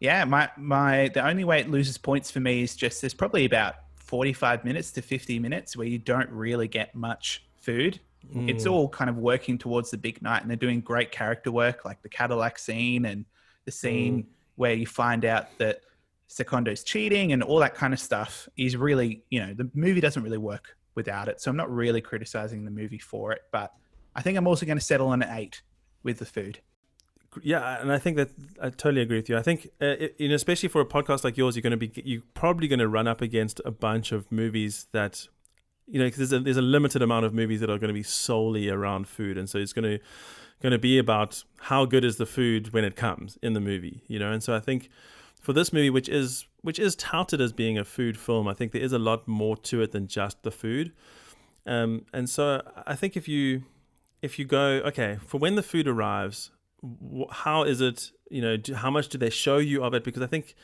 yeah my my the only way it loses points for me is just there's probably about 45 minutes to 50 minutes where you don't really get much food mm. it's all kind of working towards the big night and they're doing great character work like the Cadillac scene and the scene mm. where you find out that Secondo's cheating and all that kind of stuff is really, you know, the movie doesn't really work without it. So I'm not really criticizing the movie for it, but I think I'm also going to settle on an eight with the food. Yeah, and I think that I totally agree with you. I think, uh, you know, especially for a podcast like yours, you're going to be you're probably going to run up against a bunch of movies that, you know, because there's a, there's a limited amount of movies that are going to be solely around food, and so it's going to going to be about how good is the food when it comes in the movie, you know. And so I think for this movie, which is which is touted as being a food film, I think there is a lot more to it than just the food. Um, and so I think if you if you go okay for when the food arrives, how is it? You know, do, how much do they show you of it? Because I think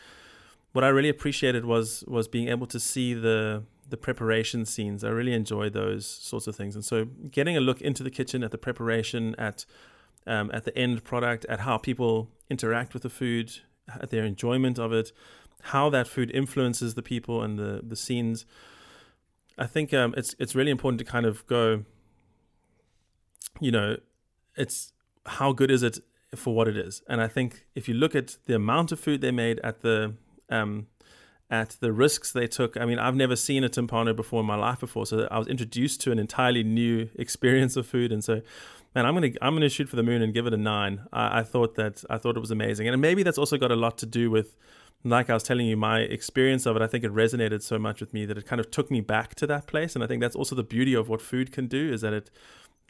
what I really appreciated was was being able to see the the preparation scenes. I really enjoy those sorts of things, and so getting a look into the kitchen at the preparation, at um, at the end product, at how people interact with the food, their enjoyment of it, how that food influences the people and the the scenes. I think um, it's it's really important to kind of go. You know, it's how good is it for what it is, and I think if you look at the amount of food they made at the um, at the risks they took. I mean, I've never seen a timpano before in my life before, so I was introduced to an entirely new experience of food, and so man, I'm gonna I'm gonna shoot for the moon and give it a nine. I, I thought that I thought it was amazing, and maybe that's also got a lot to do with like I was telling you, my experience of it, I think it resonated so much with me that it kind of took me back to that place. And I think that's also the beauty of what food can do is that it,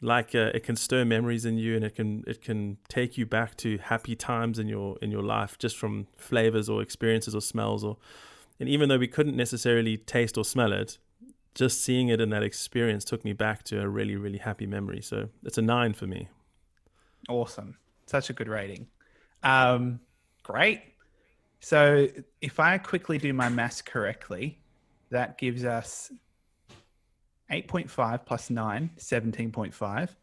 like, uh, it can stir memories in you, and it can it can take you back to happy times in your in your life just from flavors or experiences or smells or, and even though we couldn't necessarily taste or smell it, just seeing it in that experience took me back to a really really happy memory. So it's a nine for me. Awesome, such a good rating. Um, great. So if I quickly do my maths correctly, that gives us 8.5 plus 9, 17.5,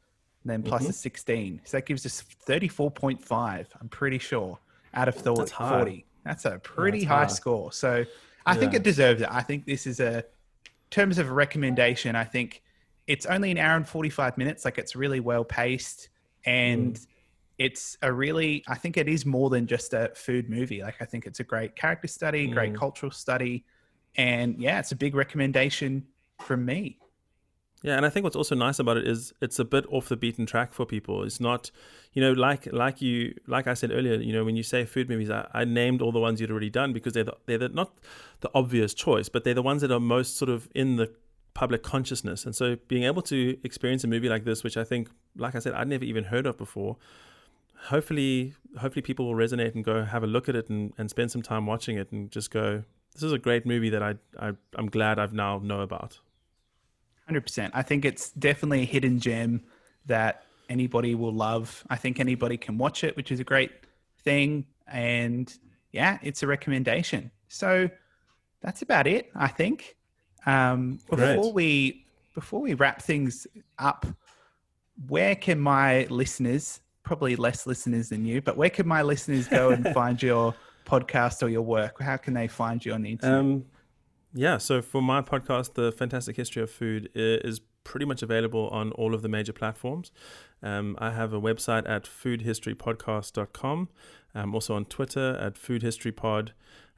then plus Mhm. a 16. So that gives us 34.5, I'm pretty sure, out of the That's high. 40. That's a pretty that's high score. So I think it deserves it. I think this is a, terms of a recommendation, I think it's only an hour and 45 minutes. Like it's really well paced and Mm. it's a really, I think it is more than just a food movie. Like I think it's a great character study, great Mm. cultural study. And yeah, it's a big recommendation from me. Yeah, and I think what's also nice about it is it's a bit off the beaten track for people. It's not, you know, like like you like I said earlier, you know, when you say food movies, I, I named all the ones you'd already done because they're the, they're the, not the obvious choice, but they're the ones that are most sort of in the public consciousness. And so being able to experience a movie like this, which I think, like I said, I'd never even heard of before, hopefully hopefully people will resonate and go have a look at it and, and spend some time watching it and just go, this is a great movie that I, I I'm glad I've now know about. Hundred percent. I think it's definitely a hidden gem that anybody will love. I think anybody can watch it, which is a great thing. And yeah, it's a recommendation. So that's about it. I think. Um, Great. before we before we wrap things up, where can my listeners, probably less listeners than you, but where can my listeners go and find your podcast or your work? How can they find you on the internet? Um, yeah, so for my podcast, The Fantastic History of Food is pretty much available on all of the major platforms. Um, I have a website at foodhistorypodcast.com. I'm also on Twitter at foodhistorypod,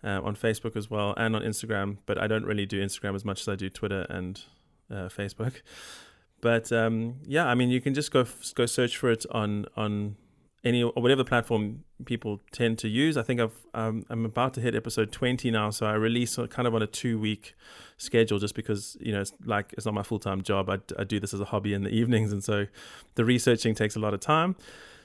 uh, on Facebook as well, and on Instagram, but I don't really do Instagram as much as I do Twitter and uh, Facebook. But um, yeah, I mean, you can just go go search for it on on any or whatever platform people tend to use. I think I've um, I'm about to hit episode 20 now, so I release kind of on a two week schedule just because you know it's like it's not my full time job. I, I do this as a hobby in the evenings, and so the researching takes a lot of time.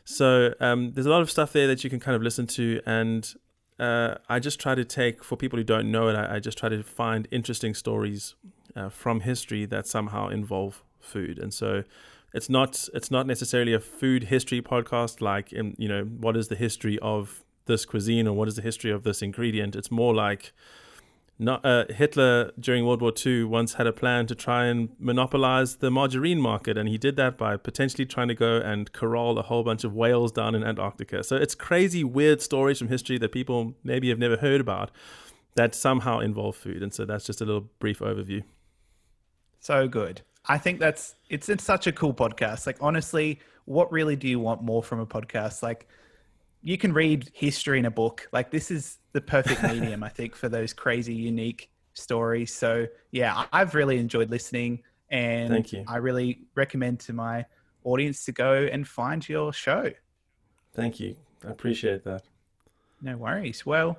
So um, there's a lot of stuff there that you can kind of listen to, and uh, I just try to take for people who don't know it. I, I just try to find interesting stories uh, from history that somehow involve food, and so it's not it's not necessarily a food history podcast like in, you know what is the history of this cuisine or what is the history of this ingredient. It's more like not uh, Hitler during World War II once had a plan to try and monopolize the margarine market and he did that by potentially trying to go and corral a whole bunch of whales down in Antarctica. So it's crazy weird stories from history that people maybe have never heard about that somehow involve food. And so that's just a little brief overview. So good. I think that's it's, it's such a cool podcast. Like honestly, what really do you want more from a podcast? Like you can read history in a book. Like this is the perfect medium, I think, for those crazy, unique stories. So yeah, I've really enjoyed listening, and Thank you. I really recommend to my audience to go and find your show. thank you I appreciate that No worries. Well,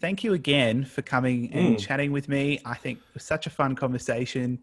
thank you again for coming and Mm. chatting with me. I think it was such a fun conversation.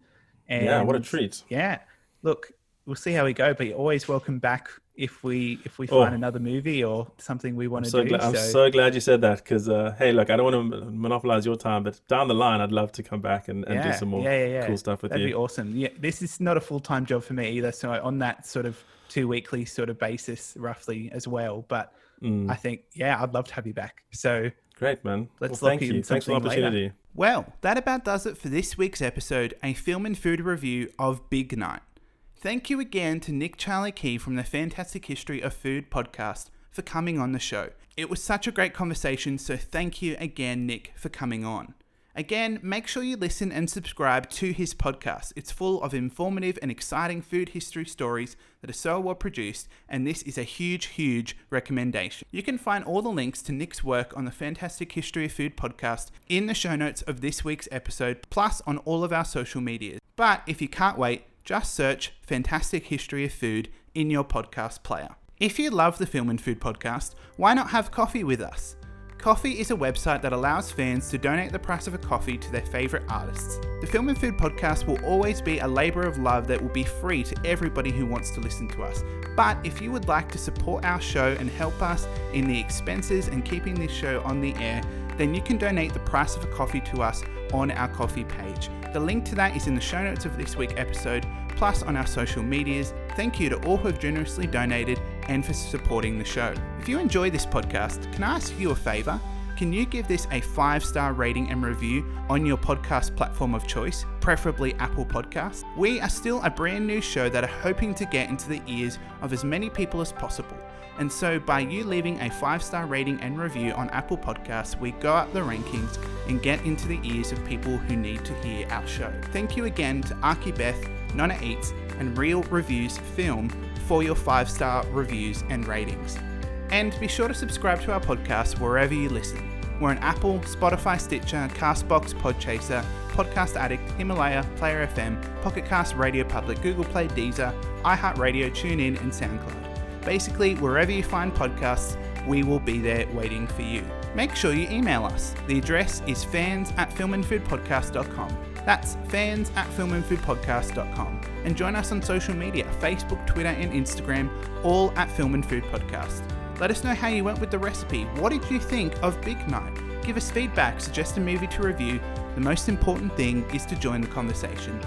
And yeah what a treat Yeah. Look, we'll see how we go, but you're always welcome back if we if we find Oh. another movie or something we want I'm to so, do. glad, I'm so glad you said that because, uh, hey, look, I don't want to monopolize your time, but down the line, I'd love to come back and, and do some more yeah, yeah, yeah. cool stuff with you. That'd be awesome. Yeah, this is not a full time job for me either. So on that sort of two weekly sort of basis, roughly as well. But Mm, I think yeah, I'd love to have you back. So great, man. Let's well, thank you. Thanks for the something later. opportunity. Well, that about does it for this week's episode, a film and food review of Big Night. Thank you again to Nick Charlie Key from the Fantastic History of Food podcast for coming on the show. It was such a great conversation, so thank you again, Nick, for coming on. Again, make sure you listen and subscribe to his podcast. It's full of informative and exciting food history stories that are so well produced, and this is a huge, huge recommendation. You can find all the links to Nick's work on the Fantastic History of Food podcast in the show notes of this week's episode, plus on all of our social medias. But if you can't wait, just search Fantastic History of Food in your podcast player. If you love the Film and Food podcast, why not have coffee with us? Ko-fi is a website that allows fans to donate the price of a coffee to their favourite artists. The Film and Food podcast will always be a labour of love that will be free to everybody who wants to listen to us. But if you would like to support our show and help us in the expenses and keeping this show on the air, then you can donate the price of a coffee to us on our Ko-fi page. The link to that is in the show notes of this week's episode, plus on our social medias. Thank you to all who have generously donated and for supporting the show. If you enjoy this podcast, can I ask you a favour? Can you give this a five star rating and review on your podcast platform of choice, preferably Apple Podcasts? We are still a brand new show that are hoping to get into the ears of as many people as possible. And so, by you leaving a five star rating and review on Apple Podcasts, we go up the rankings and get into the ears of people who need to hear our show. Thank you again to Archie Beth, Nonna Eats, and Real Reviews Film for your five star reviews and ratings. And be sure to subscribe to our podcast wherever you listen. We're on Apple, Spotify, Stitcher, Castbox, Podchaser, Podcast Addict, Himalaya, Player FM, Pocket Cast, Radio Public, Google Play, Deezer, iHeartRadio, TuneIn, and SoundCloud. Basically, wherever you find podcasts, we will be there waiting for you. Make sure you email us. The address is fans at filmandfoodpodcast.com. That's fans at filmandfoodpodcast.com. And join us on social media Facebook, Twitter, and Instagram, all at Film and Food Podcast. Let us know how you went with the recipe. What did you think of Big Night? Give us feedback, suggest a movie to review. The most important thing is to join the conversation.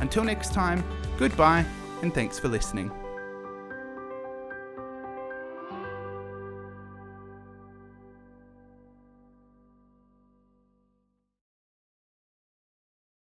Until next time, goodbye, and thanks for listening.